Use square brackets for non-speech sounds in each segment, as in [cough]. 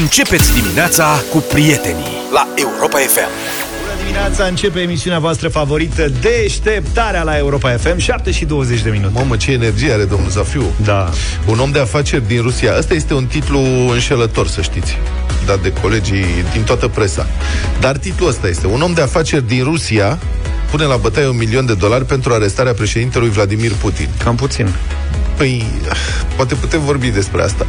Începeți dimineața cu prietenii la Europa FM. Bună dimineața, începe emisiunea voastră favorită Deșteptarea la Europa FM 7 și 20 de minute Mamă, ce energie are domnul Zafiu Da Un om de afaceri din Rusia Asta este un titlu înșelător, să știți Dat de colegii din toată presa Dar titlul ăsta este Un om de afaceri din Rusia pune la bătaie un milion de dolari pentru arestarea președintelui Vladimir Putin. Cam puțin. Păi, poate putem vorbi despre asta.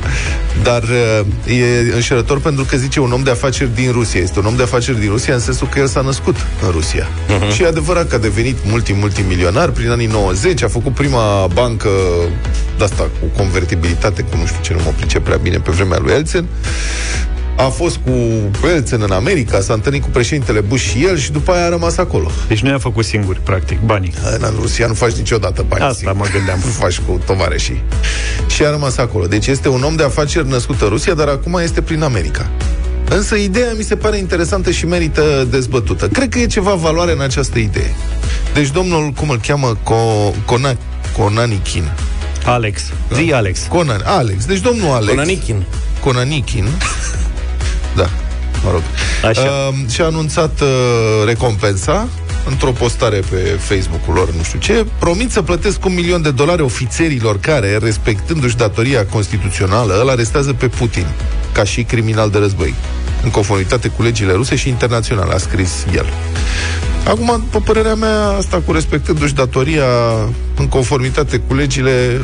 Dar uh, e înșelător pentru că zice un om de afaceri din Rusia. Este un om de afaceri din Rusia în sensul că el s-a născut în Rusia. Uh-huh. Și e adevărat că a devenit multi-multimilionar prin anii 90, a făcut prima bancă de asta cu convertibilitate, cu nu știu ce, nu mă pricep prea bine pe vremea lui Elțen a fost cu Elțen în America, s-a întâlnit cu președintele Bush și el și după aia a rămas acolo. Deci nu i-a făcut singur, practic, banii. În Rusia nu faci niciodată bani. Asta singur. mă gândeam. [laughs] Nu faci cu tovarășii. Și a rămas acolo. Deci este un om de afaceri născut în Rusia, dar acum este prin America. Însă ideea mi se pare interesantă și merită dezbătută. Cred că e ceva valoare în această idee. Deci domnul, cum îl cheamă, Co- Cona- Conanikin. Alex. Zi Alex. Conan, Alex. Deci domnul Alex. Conanikin. Conanikin da, mă rog. Așa. Uh, și a anunțat uh, recompensa într-o postare pe Facebook-ul lor, nu știu ce, promit să plătesc un milion de dolari ofițerilor care, respectându-și datoria constituțională, îl arestează pe Putin, ca și criminal de război, în conformitate cu legile ruse și internaționale, a scris el. Acum, pe părerea mea, asta cu respectându-și datoria în conformitate cu legile,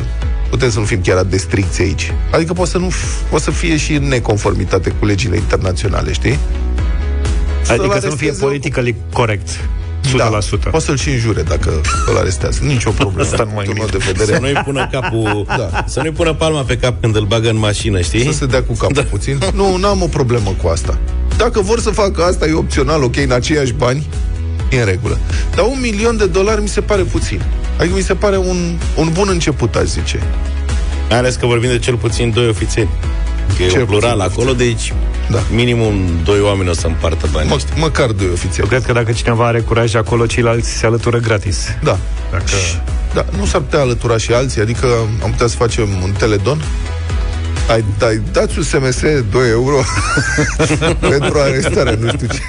putem să nu fim chiar de stricți aici. Adică poate să, nu, poate să fie și în neconformitate cu legile internaționale, știi? Adică să, să nu fie politică corect. 100%. Da, poate să-l și înjure dacă îl arestează. Nici o [laughs] problemă. Asta nu mai de vedere. Să nu-i pună capul, [laughs] da. să nu-i pună palma pe cap când îl bagă în mașină, știi? Să se dea cu capul da. puțin. [laughs] Nu, n-am o problemă cu asta. Dacă vor să facă asta, e opțional, ok, în aceiași bani, e în regulă. Dar un milion de dolari mi se pare puțin. Adică mi se pare un, un bun început, aș zice. Mai ales că vorbim de cel puțin doi ofițeri. Că e plural puțin, acolo, deci da. minimum doi oameni o să împartă bani. Mă, măcar doi ofițeri. Eu cred că dacă cineva are curaj acolo, ceilalți se alătură gratis. Da. Dacă... Da, nu s-ar putea alătura și alții, adică am putea să facem un teledon ai, ai dați un SMS 2 euro [laughs] pentru arestare, nu știu ce.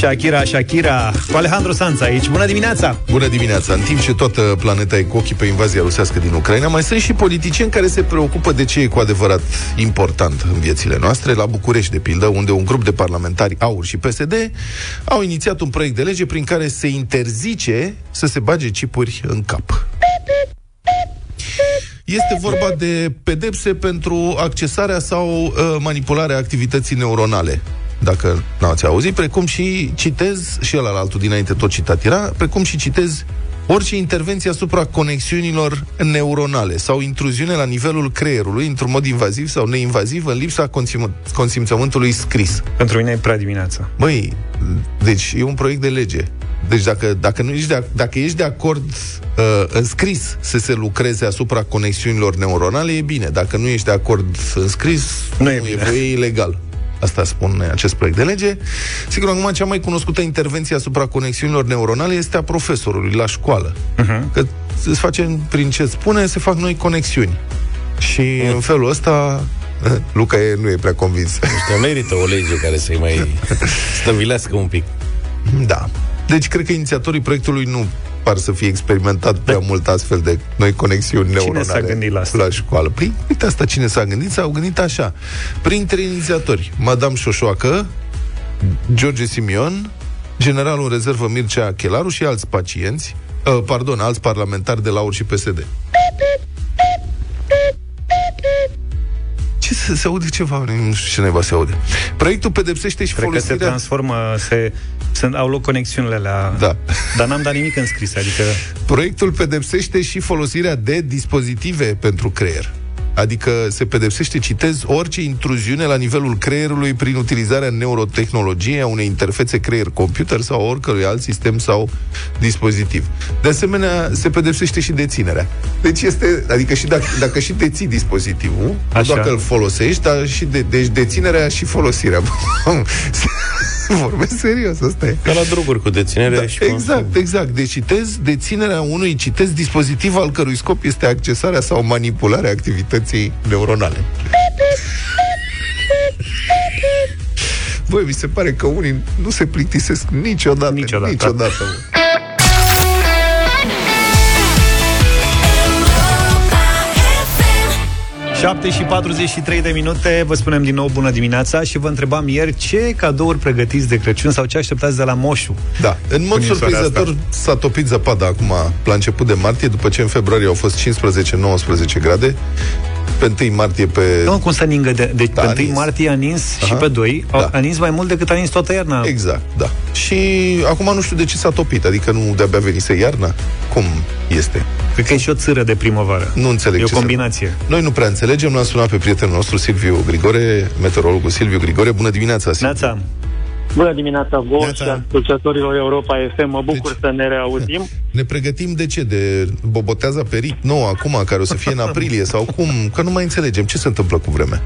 Shakira, Shakira, cu Alejandro Sanz aici. Bună dimineața! Bună dimineața! În timp ce toată planeta e cu ochii pe invazia rusească din Ucraina, mai sunt și politicieni care se preocupă de ce e cu adevărat important în viețile noastre. La București, de pildă, unde un grup de parlamentari AUR și PSD au inițiat un proiect de lege prin care se interzice să se bage chipuri în cap. Este vorba de pedepse pentru accesarea sau uh, manipularea activității neuronale dacă n-ați auzit, precum și citez, și el al altul dinainte tot citat era, precum și citez orice intervenție asupra conexiunilor neuronale sau intruziune la nivelul creierului într-un mod invaziv sau neinvaziv în lipsa consim- consimțământului scris. Pentru mine e prea dimineața. Băi, deci e un proiect de lege. Deci dacă, dacă, nu ești de, dacă ești de acord uh, în scris să se lucreze asupra conexiunilor neuronale, e bine. Dacă nu ești de acord în scris, nu, nu e, bine. e, e ilegal. Asta spune acest proiect de lege. Sigur, acum cea mai cunoscută intervenție asupra conexiunilor neuronale este a profesorului la școală. Uh-huh. Că se face, prin ce spune, se fac noi conexiuni. Și uh-huh. în felul ăsta [laughs] Luca e, nu e prea convins. Deci merită o lege care să-i mai [laughs] stăvilească un pic. Da. Deci cred că inițiatorii proiectului nu par să fie experimentat prea da. mult astfel de noi conexiuni cine neuronale s-a gândit la, asta? la școală. Păi, uite asta cine s-a gândit? S-au gândit așa. Printre inițiatori, Madame Șoșoacă, George Simion, generalul rezervă Mircea Chelaru și alți pacienți, uh, pardon, alți parlamentari de la UR și PSD. Ce se, se aude ceva? Nu știu ce neva se aude. Proiectul pedepsește și Cred folosirea... că se transformă, se, sunt, au loc conexiunile la... Da. Dar n-am dat nimic în scris, adică... Proiectul pedepsește și folosirea de dispozitive pentru creier. Adică se pedepsește, citez, orice intruziune la nivelul creierului prin utilizarea neurotehnologiei a unei interfețe creier-computer sau oricărui alt sistem sau dispozitiv. De asemenea, se pedepsește și deținerea. Deci este, adică și dacă, dacă și deții dispozitivul, Așa. dacă îl folosești, dar și de, deci deținerea și folosirea. [laughs] [laughs] [laughs] Vorbesc serios, asta e. Ca la droguri cu deținerea da, și Exact, consum. exact. Deci citez deținerea unui, citez dispozitiv al cărui scop este accesarea sau manipularea activității neuronale. Băi, mi se pare că unii nu se plictisesc niciodată. Niciodată. niciodată [laughs] 7 și 43 de minute, vă spunem din nou bună dimineața și vă întrebam ieri ce cadouri pregătiți de Crăciun sau ce așteptați de la moșu. Da, în mod surprinzător s-a topit zăpada acum la început de martie, după ce în februarie au fost 15-19 grade pe 1 martie pe... Nu, cum să ningă de, de da, pe 1 martie a nins Aha. și pe 2, da. a nins mai mult decât a nins toată iarna. Exact, da. Și acum nu știu de ce s-a topit, adică nu de-abia venise iarna? Cum este? Cred că e și o țără de primăvară. Nu înțeleg E o ce combinație. Să... Noi nu prea înțelegem, l-am sunat pe prietenul nostru Silviu Grigore, meteorologul Silviu Grigore. Bună dimineața, Silviu! Neața. Bună dimineața vouă și ascultătorilor Europa FM. Mă bucur deci, să ne reauzim. [laughs] Ne pregătim de ce? De boboteaza pe rit nou acum, care o să fie în aprilie sau cum? Că nu mai înțelegem. Ce se întâmplă cu vremea?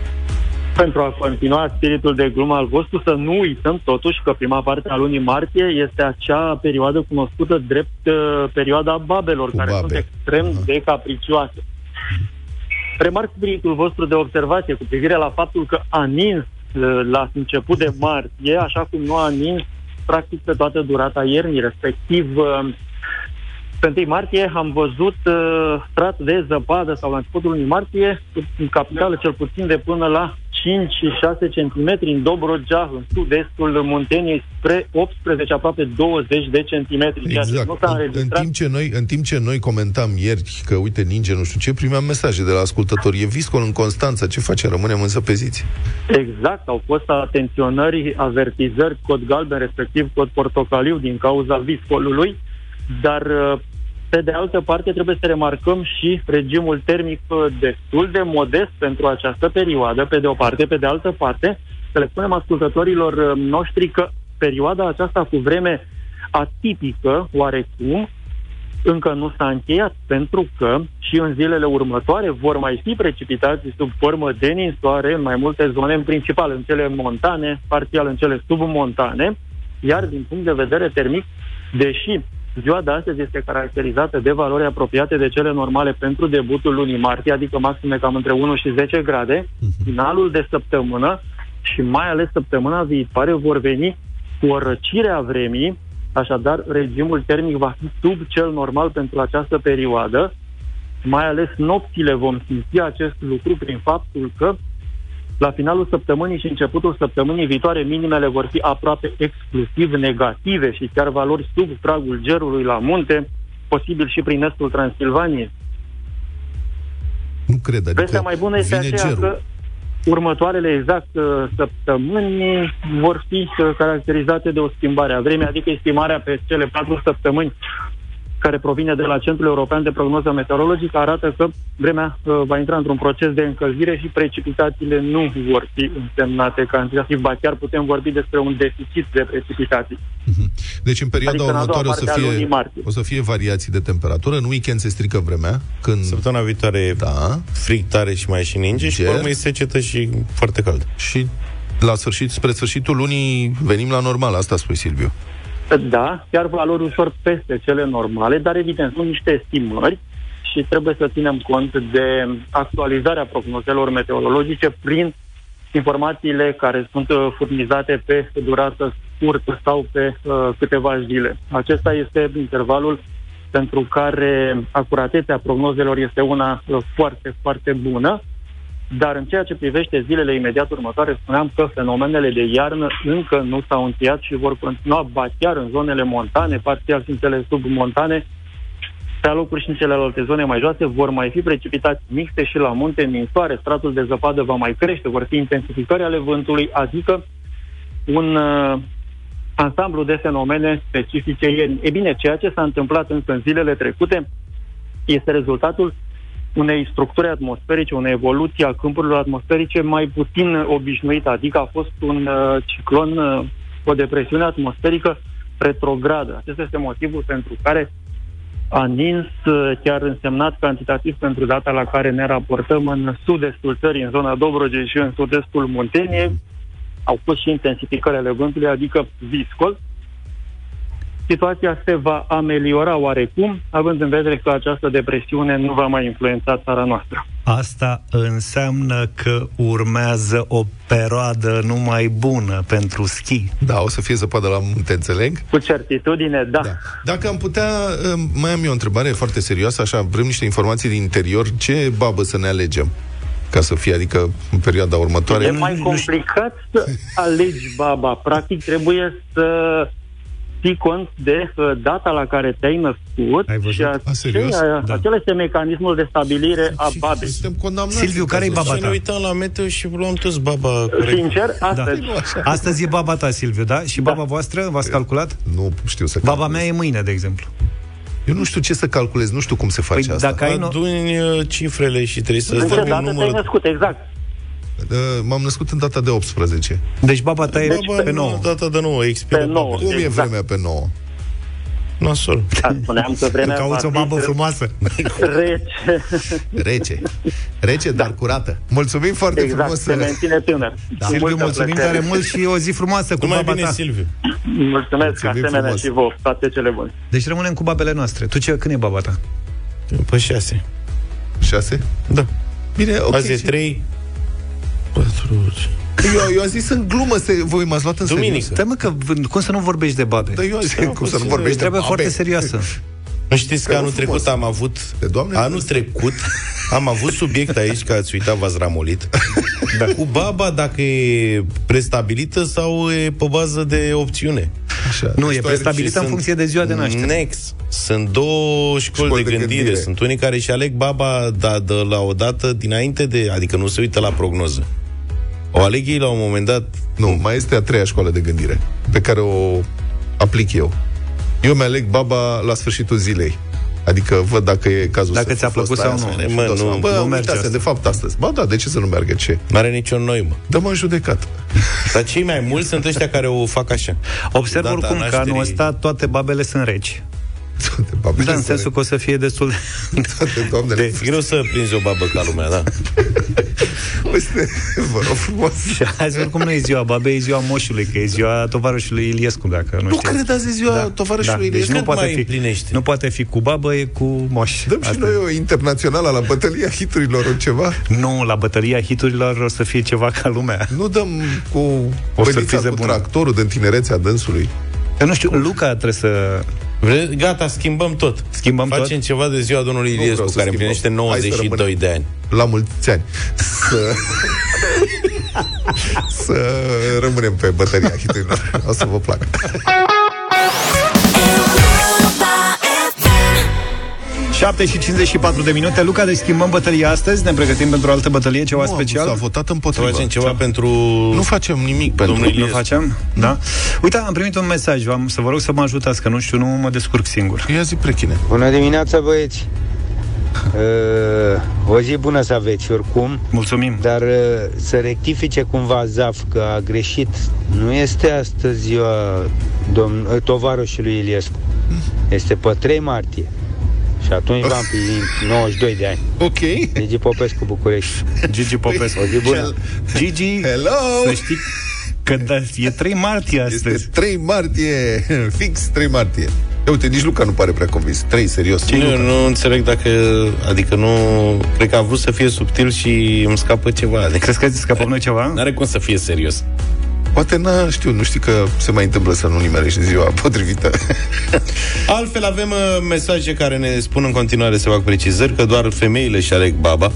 Pentru a continua spiritul de glumă al vostru, să nu uităm totuși că prima parte a lunii martie este acea perioadă cunoscută drept uh, perioada babelor, cu care babe. sunt extrem uh-huh. de capricioase. Remarc spiritul vostru de observație cu privire la faptul că a nins la început de martie, așa cum nu a nins practic pe toată durata iernii, respectiv uh, pe 1 martie am văzut uh, strat de zăpadă sau la începutul lunii martie, în capitală cel puțin de până la 5 și 6 cm în Dobrogea, în sud-estul Munteniei, spre 18, aproape 20 de centimetri. Exact. Nu s-a în, în, timp ce noi, în timp ce noi comentam ieri că, uite, ninge, nu știu ce, primeam mesaje de la ascultători. E viscol în Constanța, ce face? Rămânem însă pe ziți. Exact. Au fost atenționări, avertizări, cod galben, respectiv cod portocaliu, din cauza viscolului, dar uh, pe de altă parte, trebuie să remarcăm și regimul termic uh, destul de modest pentru această perioadă, pe de o parte. Pe de altă parte, să le spunem ascultătorilor uh, noștri că perioada aceasta cu vreme atipică, oarecum, încă nu s-a încheiat, pentru că și în zilele următoare vor mai fi precipitații sub formă de ninsoare în mai multe zone, în principal în cele montane, parțial în cele submontane, iar din punct de vedere termic, deși Ziua de astăzi este caracterizată de valori apropiate de cele normale pentru debutul lunii martie, adică maxime cam între 1 și 10 grade. Mhm. Finalul de săptămână și mai ales săptămâna viitoare vor veni cu o răcire a vremii, așadar regimul termic va fi sub cel normal pentru această perioadă. Mai ales nopțile vom simți acest lucru prin faptul că la finalul săptămânii și începutul săptămânii viitoare, minimele vor fi aproape exclusiv negative și chiar valori sub pragul gerului la munte, posibil și prin estul Transilvaniei. Nu cred, adică Vestea mai bună este aceea gerul. că următoarele exact uh, săptămâni vor fi uh, caracterizate de o schimbare a vremii, adică estimarea pe cele patru săptămâni care provine de la Centrul European de Prognoză Meteorologică arată că vremea uh, va intra într-un proces de încălzire și precipitațiile nu vor fi însemnate cantitativ, ba chiar putem vorbi despre un deficit de precipitații. Mhm. Deci în perioada adică următoare o să, fie, o să fie variații de temperatură, în weekend se strică vremea. Când... Săptămâna viitoare da. frig tare și mai și ninge și urmă e secetă și foarte cald. Și la sfârșit, spre sfârșitul lunii venim la normal, asta spui Silviu. Da, chiar valori ușor peste cele normale, dar evident sunt niște estimări și trebuie să ținem cont de actualizarea prognozelor meteorologice prin informațiile care sunt uh, furnizate pe durată scurtă sau pe uh, câteva zile. Acesta este intervalul pentru care acuratețea prognozelor este una uh, foarte, foarte bună dar în ceea ce privește zilele imediat următoare, spuneam că fenomenele de iarnă încă nu s-au încheiat și vor continua, ba chiar în zonele montane, parțial și în cele submontane, pe alocuri și în celelalte zone mai joase, vor mai fi precipitații mixte și la munte, în soare, stratul de zăpadă va mai crește, vor fi intensificări ale vântului, adică un uh, ansamblu de fenomene specifice ieri. E bine, ceea ce s-a întâmplat însă în zilele trecute este rezultatul unei structuri atmosferice, unei evoluții a câmpurilor atmosferice mai puțin obișnuită, adică a fost un uh, ciclon, uh, o depresiune atmosferică retrogradă. Acesta este motivul pentru care a nins uh, chiar însemnat cantitativ pentru data la care ne raportăm în sud-estul țării, în zona Dobrogei și în sud-estul Munteniei, au fost și intensificări ale vântului, adică viscol, situația se va ameliora oarecum, având în vedere că această depresiune nu va mai influența țara noastră. Asta înseamnă că urmează o perioadă numai bună pentru schi. Da, o să fie zăpadă la munte, înțeleg? Cu certitudine, da. da. Dacă am putea, mai am eu o întrebare foarte serioasă, așa, vrem niște informații din interior, ce babă să ne alegem? ca să fie, adică în perioada următoare. E mai complicat să alegi baba. Practic trebuie să ții cont de uh, data la care te-ai născut Ai și a, a, da. acela este mecanismul de stabilire a babei. Silviu, care e baba ta? ne uităm la meteo și luăm toți baba. Sincer, astăzi. Da. Astăzi e baba ta, Silviu, da? Și da. baba voastră, v-ați calculat? Nu știu să Baba mea e mâine, de exemplu. Eu nu știu ce să calculez, nu știu cum se face păi asta. Dacă ai Aduni uh, cifrele și trebuie să stabilim numărul. te-ai născut, exact. M-am născut în data de 18. Deci baba ta e baba pe 9. Data de 9, expiră pe 9. Cum exact. e vremea pe 9? Nasol. Da, spuneam că vremea Cauți o babă frumoasă. Rece. Rece. Rece, dar da. curată. Mulțumim foarte exact, frumos. se menține tânăr. Da. Silviu, mulțumim tare mult și o zi frumoasă cu Numai baba bine, ta. Silviu. Mulțumesc, mulțumim asemenea frumos. și vouă. Toate cele bune. Deci rămânem cu babele noastre. Tu ce, când e baba ta? Pe 6. 6? Da. Bine, ok. Azi e 3, 4, eu, eu am zis în glumă, să, voi m-ați luat în Duminică. serios. Stai mă, că cum să nu vorbești de babe? Da, eu am zis, cum să nu vorbești de Trebuie babe? foarte serioasă. Nu știți că anul trecut am avut de doamne Anul trecut am avut subiect aici Că ați uitat, v-ați ramolit [laughs] da. Cu baba dacă e prestabilită Sau e pe bază de opțiune Așa. Nu, e prestabilită în funcție de ziua de naștere Next Sunt două școli, școli de, de gândire. gândire Sunt unii care și aleg baba da, de la o dată dinainte de Adică nu se uită la prognoză O aleg ei la un moment dat Nu, mai este a treia școală de gândire Pe care o aplic eu eu mi-aleg baba la sfârșitul zilei. Adică văd dacă e cazul Dacă ți-a plăcut sau nu. Mă, nu, bă, nu merge asta. de fapt astăzi. Ba da, de ce să nu meargă? Ce? Nu are nicio noi, mă. Dă-mă în judecat. Dar cei mai mulți sunt ăștia care o fac așa. Observ oricum că anul ăsta toate babele sunt reci. Toate babele da, în sensul că o să fie destul de... Toate doamnele. De, greu să prinzi o babă ca lumea, da. [laughs] Uite, vă rog frumos. Și azi oricum nu e ziua babei, e ziua moșului, că e ziua tovarășului Iliescu, dacă nu, nu știți. cred azi e ziua da. tovarășului da. Iliescu. Deci nu poate, fi, împlinește. nu poate fi cu babă, e cu moș. Dăm Asta. și noi o internațională la bătălia hiturilor, o ceva? Nu, la bătălia hiturilor o să fie ceva ca lumea. Nu dăm cu o să cu bună. tractorul din tinerețea dânsului. Eu nu știu, Luca trebuie să Gata, schimbăm tot. Schimbăm Facem tot? ceva de ziua domnului Iliescu, care împlinește 92 de ani. La mulți ani. Să... [laughs] să rămânem pe bătăria hiturilor. O să vă placă. 7 și 54 de minute. Luca, deci schimbăm bătălia astăzi, ne pregătim pentru o altă bătălie, ceva nu, special. S-a votat împotriva. Facem ceva S-a... pentru... Nu facem nimic pentru... Domnul Nu facem? Da? Uite, am primit un mesaj, v-am, să vă rog să mă ajutați, că nu știu, nu mă descurc singur. Ia zi prechine. Bună dimineața, băieți! Uh, o zi bună să aveți oricum Mulțumim Dar uh, să rectifice cumva Zaf Că a greșit Nu este astăzi ziua domn, uh, Tovarășului Iliescu Este pe 3 martie și atunci v-am împlinit 92 de ani. Ok. Gigi Popescu, București. Gigi Popescu. O zi bună. Gigi, Hello! să știi că da, e 3 martie astăzi. Este 3 martie, [laughs] fix 3 martie. Eu, uite, nici Luca nu pare prea convins. 3, serios. Ce nu, nu înțeleg dacă... Adică nu... Cred că a vrut să fie subtil și îmi scapă ceva. Adică, Crezi că scapăm noi ceva? N-are cum să fie serios. Poate n știu, nu știi că se mai întâmplă să nu nimerești ziua potrivită. [laughs] Altfel avem uh, mesaje care ne spun în continuare să fac precizări că doar femeile și aleg baba.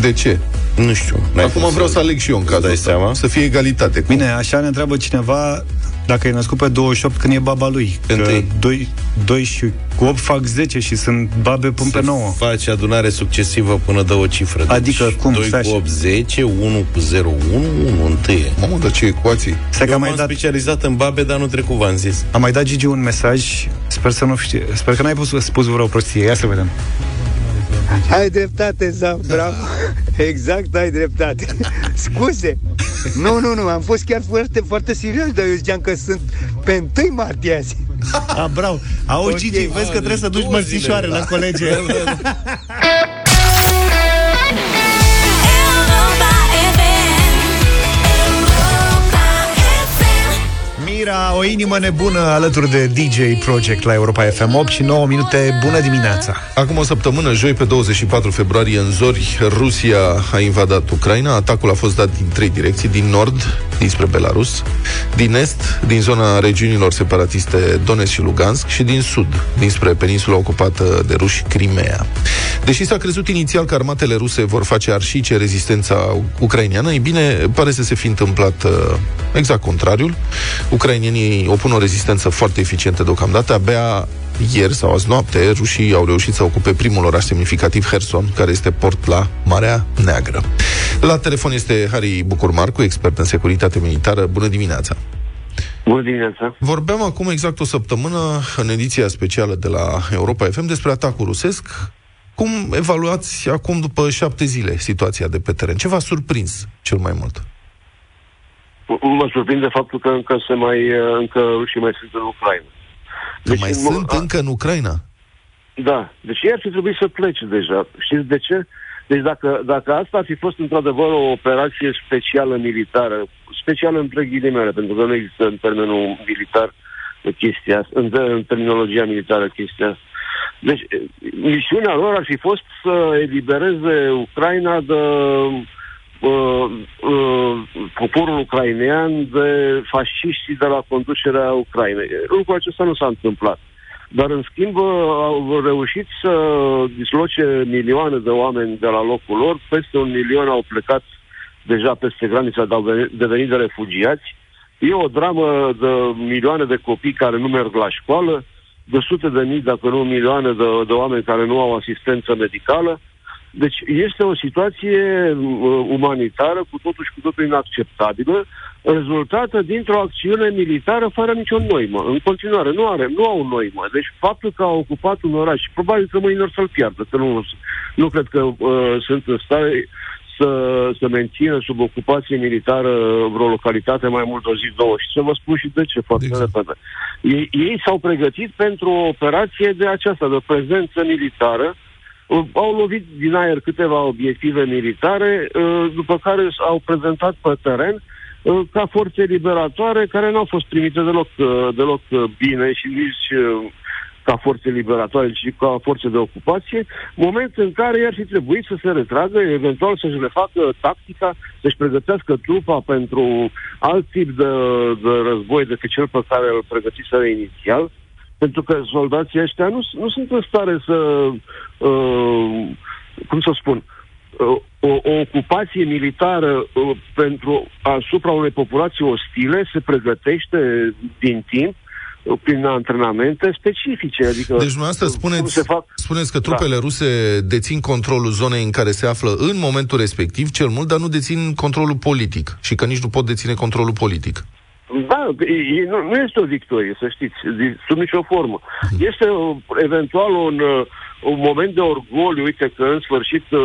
De ce? Nu știu. Acum vreau să aleg și eu în cazul ăsta. Seama? Să fie egalitate. Bine, așa ne întreabă cineva dacă e născut pe 28, când e baba lui. Că 2, 2 și cu 8 fac 10 și sunt babe până pe 9. face adunare succesivă până dă o cifră. Adică deci cum? 2 cu 8, 10, 1 cu 0, 1, 1 întâie. Mamă, dar ce ecuații? Stai că am mai dat... specializat în babe, dar nu trecut, v-am zis. Am mai dat Gigi un mesaj, sper să nu știe, sper că n-ai pus, spus vreo prostie, ia să vedem. Ai dreptate, Zaf, bravo. [laughs] Exact, ai dreptate. [laughs] Scuze. Nu, nu, nu, am fost chiar foarte, foarte serios, dar eu ziceam că sunt pe 1 martie azi. A, bravo. Auzi, okay. Gigi, vezi că trebuie să duci mărțișoare la colege. [laughs] o inimă nebună alături de DJ Project la Europa FM 8 și 9 minute. Bună dimineața! Acum o săptămână, joi pe 24 februarie, în zori, Rusia a invadat Ucraina. Atacul a fost dat din trei direcții, din nord, dinspre Belarus, din est, din zona regiunilor separatiste Donetsk și Lugansk și din sud, dinspre peninsula ocupată de ruși Crimea. Deși s-a crezut inițial că armatele ruse vor face arșice rezistența ucraineană, ei bine, pare să se fi întâmplat uh, exact contrariul. Ucrainienii opun o rezistență foarte eficientă deocamdată. Abia ieri sau azi noapte, rușii au reușit să ocupe primul oraș semnificativ, Herson, care este port la Marea Neagră. La telefon este Harry Bucurmarcu, expert în securitate militară. Bună dimineața! Bună dimineața! Vorbeam acum exact o săptămână, în ediția specială de la Europa FM, despre atacul rusesc. Cum evaluați acum, după șapte zile, situația de pe teren? Ce v-a surprins cel mai mult? Mă surprinde faptul că încă se mai, încă rușii mai sunt în Ucraina. Că deci, mai în, sunt a... încă în Ucraina? Da. Deci ei ar fi trebuit să plece deja. Știți de ce? Deci dacă, dacă asta ar fi fost într-adevăr o operație specială militară, specială între ghilimele, pentru că nu există în termenul militar chestia în, în terminologia militară chestia asta. Deci, misiunea lor ar fi fost să elibereze Ucraina de uh, uh, poporul ucrainean, de fasciștii de la conducerea Ucrainei. Lucrul acesta nu s-a întâmplat. Dar, în schimb, au reușit să disloce milioane de oameni de la locul lor. Peste un milion au plecat deja peste granița, de au devenit de refugiați. E o dramă de milioane de copii care nu merg la școală, de sute de mii, dacă nu milioane de, de oameni care nu au asistență medicală. Deci este o situație uh, umanitară cu totul și cu totul inacceptabilă, rezultată dintr-o acțiune militară fără nicio noimă. În continuare, nu, are, nu au noimă. Deci faptul că au ocupat un oraș, probabil că mâine or să-l piardă, că nu, nu cred că uh, sunt în stare să, să mențină sub ocupație militară vreo localitate mai mult de o zi, două. Și să vă spun și de ce, foarte exact. repede. Ei, ei s-au pregătit pentru o operație de aceasta, de prezență militară, au lovit din aer câteva obiective militare, uh, după care au prezentat pe teren uh, ca forțe liberatoare care nu au fost primite deloc, uh, deloc bine și nici ca forțe liberatoare, ci ca forțe de ocupație, moment în care i-ar fi trebuit să se retragă, eventual să-și refacă tactica, să-și pregătească trupa pentru alt tip de, de război decât cel pe care îl pregătiseră inițial, pentru că soldații ăștia nu, nu sunt în stare să, uh, cum să spun, uh, o, o ocupație militară uh, pentru asupra unei populații ostile se pregătește din timp uh, prin antrenamente specifice. Adică deci dumneavoastră spuneți, se fac... spuneți că trupele da. ruse dețin controlul zonei în care se află în momentul respectiv, cel mult, dar nu dețin controlul politic și că nici nu pot deține controlul politic. Da, e, nu, nu este o victorie, să știți, sub nicio formă. Este uh, eventual un, uh, un moment de orgoliu, uite că în sfârșit uh,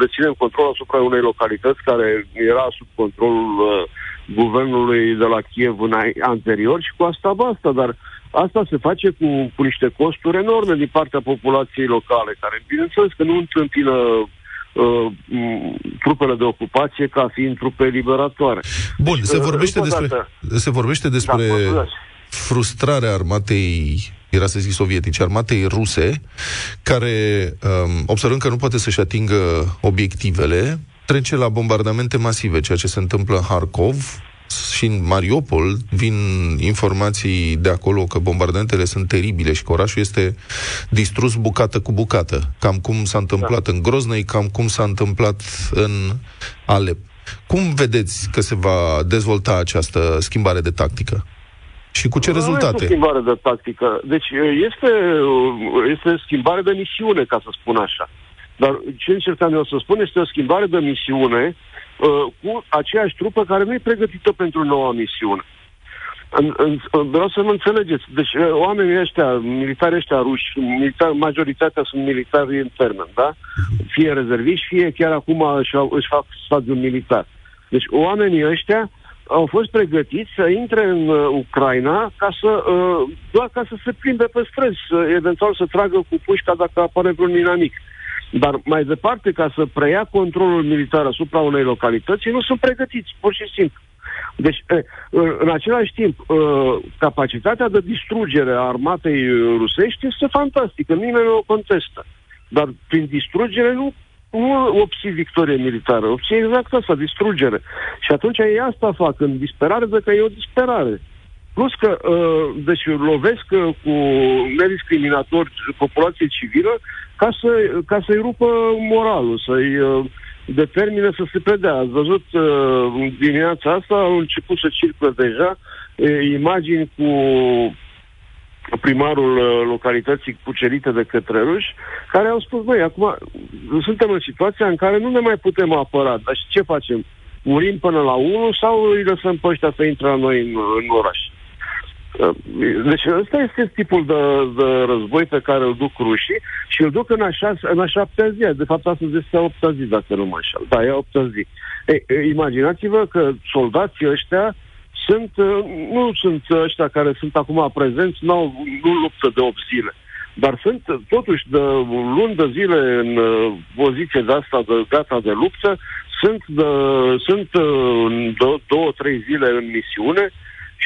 deținem control asupra unei localități care era sub controlul uh, guvernului de la Kiev în anterior și cu asta basta, dar asta se face cu, cu niște costuri enorme din partea populației locale, care bineînțeles că nu întâmpină uh, trupele de ocupație ca fiind trupe liberatoare. Bun, deci, se, uh, vorbește despre, dată, se vorbește despre da, frustrarea armatei era să zic sovietice, armatei ruse, care, um, observând că nu poate să-și atingă obiectivele, trece la bombardamente masive, ceea ce se întâmplă în Harkov, și în Mariupol vin informații de acolo că bombardamentele sunt teribile și că orașul este distrus bucată cu bucată. Cam cum s-a întâmplat da. în Groznei, cam cum s-a întâmplat în Alep. Cum vedeți că se va dezvolta această schimbare de tactică? Și cu ce rezultate? Nu este schimbare de tactică. Deci este, este schimbare de misiune, ca să spun așa. Dar ce încercam eu să spun este o schimbare de misiune uh, cu aceeași trupă care nu e pregătită pentru noua misiune. În, în, vreau să mă înțelegeți. Deci uh, oamenii ăștia, militari ăștia ruși, militar, majoritatea sunt militari în termen, da? Fie rezerviști, fie chiar acum își, își fac stadiul militar. Deci oamenii ăștia au fost pregătiți să intre în uh, Ucraina ca să, uh, doar ca să se plimbe pe străzi, să, eventual să tragă cu pușca dacă apare vreun inamic. Dar mai departe, ca să preia controlul militar asupra unei localități, nu sunt pregătiți, pur și simplu. Deci, în același timp, capacitatea de distrugere a armatei rusești este fantastică, nimeni nu o contestă. Dar prin distrugere nu nu obții victorie militară, obții exact asta, distrugere. Și atunci ei asta fac, în disperare, de că e o disperare. Plus că, uh, deci lovesc uh, cu nediscriminator populație civilă ca, să, ca să-i rupă moralul, să-i uh, determine să se predea. Ați văzut uh, dimineața asta, au început să circulă deja uh, imagini cu primarul uh, localității cucerite de către ruși, care au spus, băi, acum suntem în situația în care nu ne mai putem apăra, dar și ce facem? Murim până la unul sau îi lăsăm pe ăștia să intre la noi în, în oraș? Uh, deci ăsta este tipul de, de război pe care îl duc rușii și îl duc în așa, în așa șaptea zi. De fapt, astăzi este a opta zi, dacă nu mă înșel. Da, e a opta zi. Ei, imaginați-vă că soldații ăștia sunt, uh, nu sunt ăștia care sunt acum prezenți, nu, nu luptă de 8 zile. Dar sunt totuși de luni de zile în uh, poziție de asta, de gata de luptă, sunt, de, sunt uh, de două, trei zile în misiune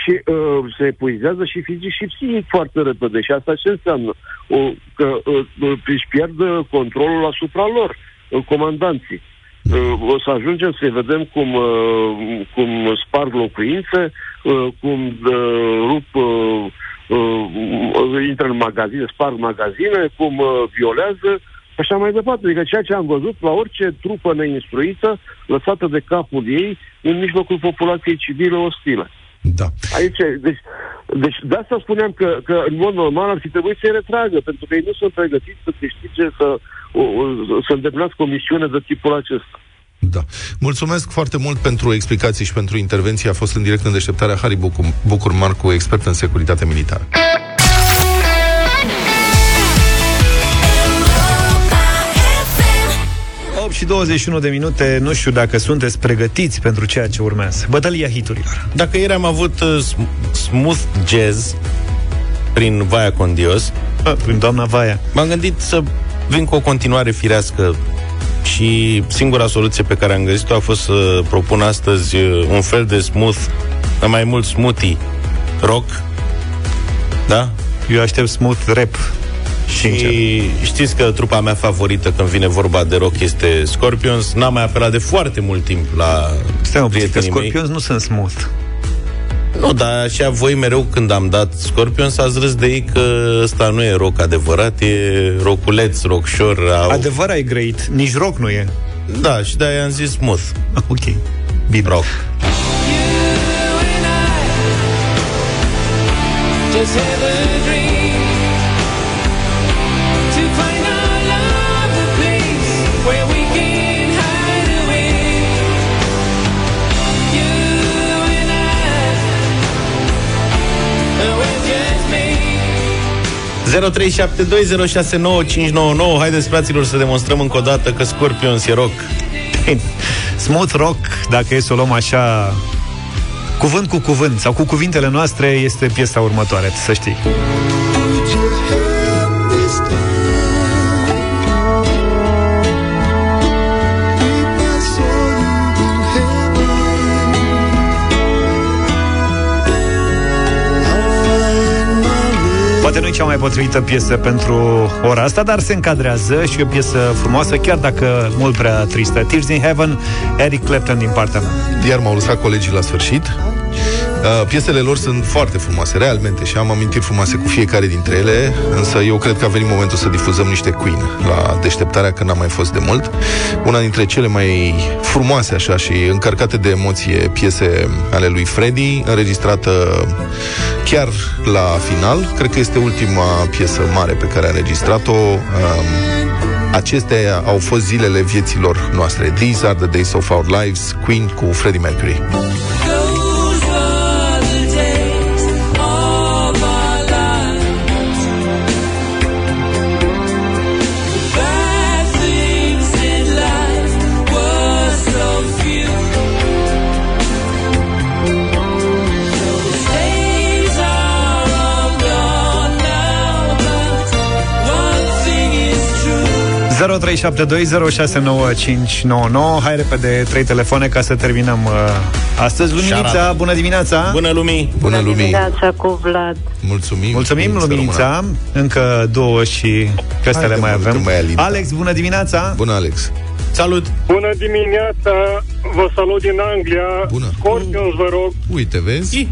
și uh, se epuizează și fizic și psihic foarte repede. Și asta ce înseamnă? O, că uh, își pierd controlul asupra lor, uh, comandanții. Uh, o să ajungem să vedem cum, uh, cum sparg locuințe, uh, cum rup, intră în magazine, sparg magazine, cum violează, așa mai departe. Adică ceea ce am văzut la orice trupă neinstruită, lăsată de capul ei, în mijlocul populației civile ostile. Da. Aici, deci, deci de asta spuneam că, că în mod normal ar fi trebuit să-i retragă, pentru că ei nu sunt pregătiți să câștige, să, o, să îndeplinească o misiune de tipul acesta. Da. Mulțumesc foarte mult pentru explicații și pentru intervenție. A fost în direct în deșteptarea Harry Bucur, Bucur Marcu, expert în securitate militară. 8 și 21 de minute, nu știu dacă sunteți pregătiți pentru ceea ce urmează. Bătălia hiturilor. Dacă ieri am avut uh, smooth jazz prin Vaia Condios, A, prin doamna Vaia, m-am gândit să vin cu o continuare firească și singura soluție pe care am găsit-o a fost să propun astăzi uh, un fel de smooth, mai mult smoothie rock, da? Eu aștept smooth rap Sincer. Și știți că trupa mea favorită când vine vorba de rock este Scorpions. N-am mai apelat de foarte mult timp la Stai un că Scorpions mei. nu sunt smooth. Nu, dar așa voi mereu când am dat Scorpions ați râs de ei că ăsta nu e rock adevărat, e roculeț, rockșor. Au... Adevăr ai grăit, nici rock nu e. Da, și de-aia am zis smooth. Ok, bine. Rock. Just have 0372069599 Haideți, fraților, să demonstrăm încă o dată că Scorpions e rock. [laughs] Smooth rock, dacă e să o luăm așa cuvânt cu cuvânt sau cu cuvintele noastre, este piesa următoare, să știi. Cea mai potrivită piesă pentru ora asta, dar se încadrează și e o piesă frumoasă, chiar dacă mult prea tristă. Tears in Heaven, Eric Clapton din partea mea. Iar m-au lăsat colegii la sfârșit. Uh, piesele lor sunt foarte frumoase, realmente, și am amintiri frumoase cu fiecare dintre ele, însă eu cred că a venit momentul să difuzăm niște Queen la deșteptarea, că n-a mai fost de mult. Una dintre cele mai frumoase, așa, și încărcate de emoție piese ale lui Freddy, înregistrată chiar la final. Cred că este ultima piesă mare pe care a înregistrat-o. Um, acestea au fost zilele vieților noastre. These are the days of our lives, Queen cu Freddie Mercury. 0372069599 Hai repede, trei telefoane ca să terminăm uh, astăzi. Luminița, bună dimineața! Bună lumii! Bună lumii! dimineața cu Vlad. Mulțumim! Mulțumim, Luminița! Încă două și pe astea le Haide, mai mă, avem. că mai alinta. Alex, bună dimineața! Bună, Alex! Salut! Bună dimineața, vă salut din Anglia. Bună. Scorpions, vă rog. Uite, vezi? I.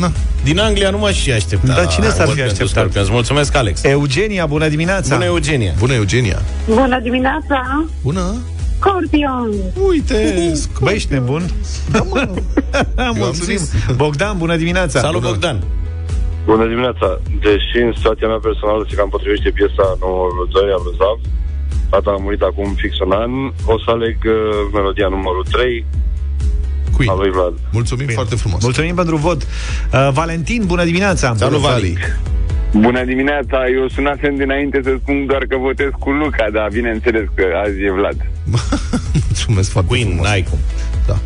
Na. Din Anglia nu m-aș și aștepta. Dar cine s-ar fi Vot pentru așteptat? Scorpions. Mulțumesc, Alex. Eugenia, bună dimineața! Bună, Eugenia. Bună, Eugenia! Bună dimineața, Bună! Scorpion. Uite! Băi, ești nebun? Da, mă. [laughs] Mulțumim! zis. Bogdan, bună dimineața! Salut, Bună. Bogdan. Bună dimineața! Deși în situația mea personală se cam potrivește piesa numărul 2 a lui Zav, tata a murit acum fix un an, o să aleg uh, melodia numărul 3 Queen. a lui Vlad. Mulțumim foarte frumos! Mulțumim pentru vot. Uh, Valentin, bună dimineața! Salut, Vali! Bună dimineața, eu sunasem dinainte să spun doar că votez cu Luca, dar bineînțeles că azi e Vlad. [laughs] Mulțumesc foarte Queen, frumos! n-ai cum. Da.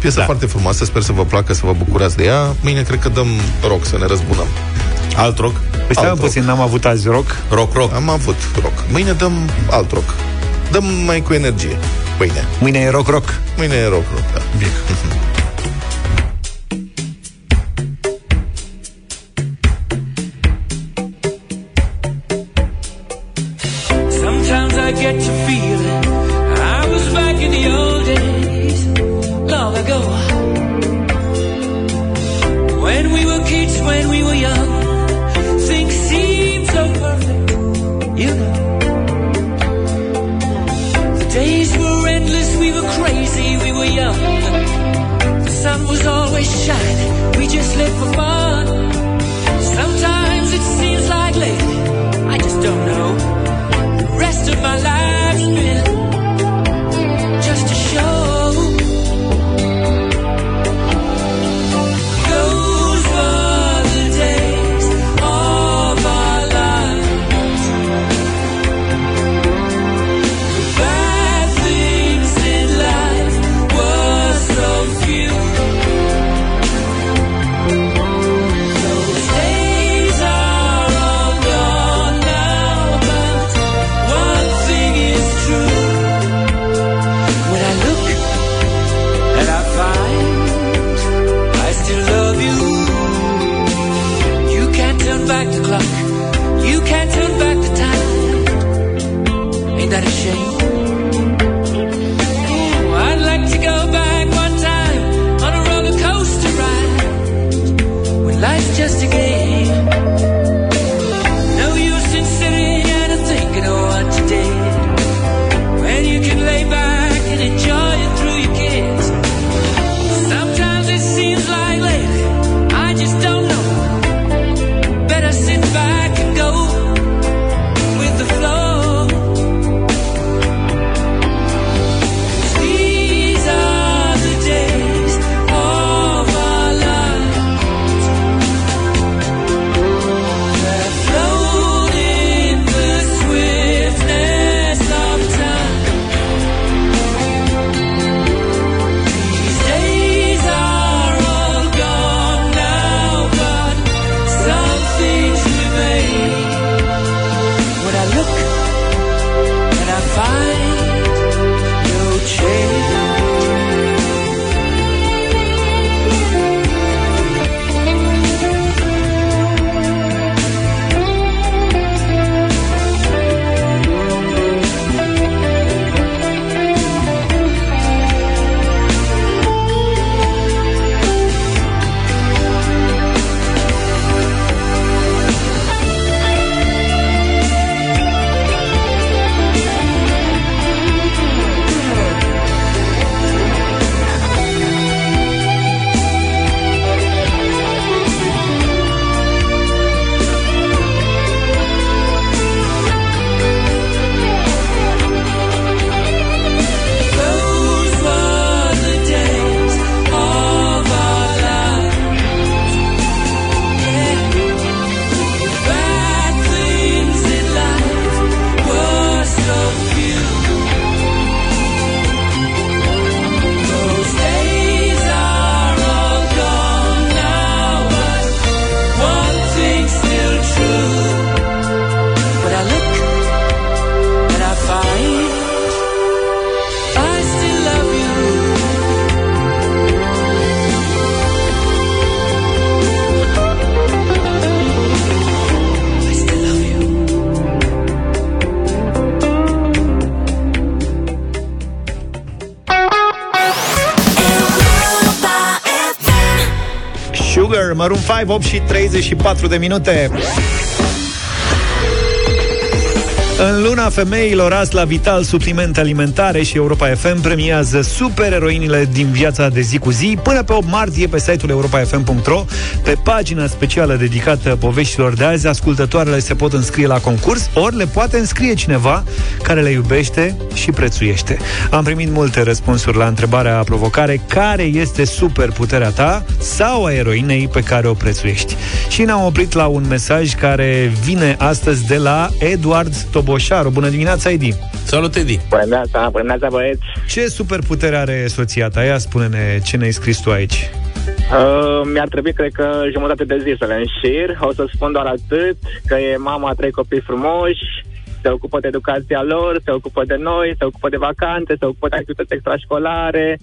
Piesă Da. foarte frumoasă, sper să vă placă, să vă bucurați de ea. Mâine cred că dăm rock, să ne răzbunăm. Alt rock? Păi stai Alt un puțin, n-am avut azi rock. Rock, rock. Am avut rock. Mâine dăm alt rock. Dăm mai cu energie. Mâine. Mâine e rock rock. Mâine e rock, rock, da. Bine. [laughs] just to get Maroon 5, 8 și 34 de minute. În luna femeilor, azi la Vital Suplimente Alimentare și Europa FM premiază supereroinile din viața de zi cu zi până pe 8 martie pe site-ul europafm.ro pe pagina specială dedicată poveștilor de azi, ascultătoarele se pot înscrie la concurs, ori le poate înscrie cineva care le iubește și prețuiește. Am primit multe răspunsuri la întrebarea provocare care este superputerea ta sau a eroinei pe care o prețuiești. Și ne-am oprit la un mesaj care vine astăzi de la Eduard Tob Boșaru. Bună dimineața, Edi! Salut, Edi! Bună dimineața, bună dimineața, băieți! Ce superputere are soția ta? Ia spune-ne ce ne-ai scris tu aici. Uh, mi-ar trebui, cred că, jumătate de zi să le înșir. O să spun doar atât, că e mama a trei copii frumoși, se ocupă de educația lor, se ocupă de noi, se ocupă de vacanțe, se ocupă de activități extrașcolare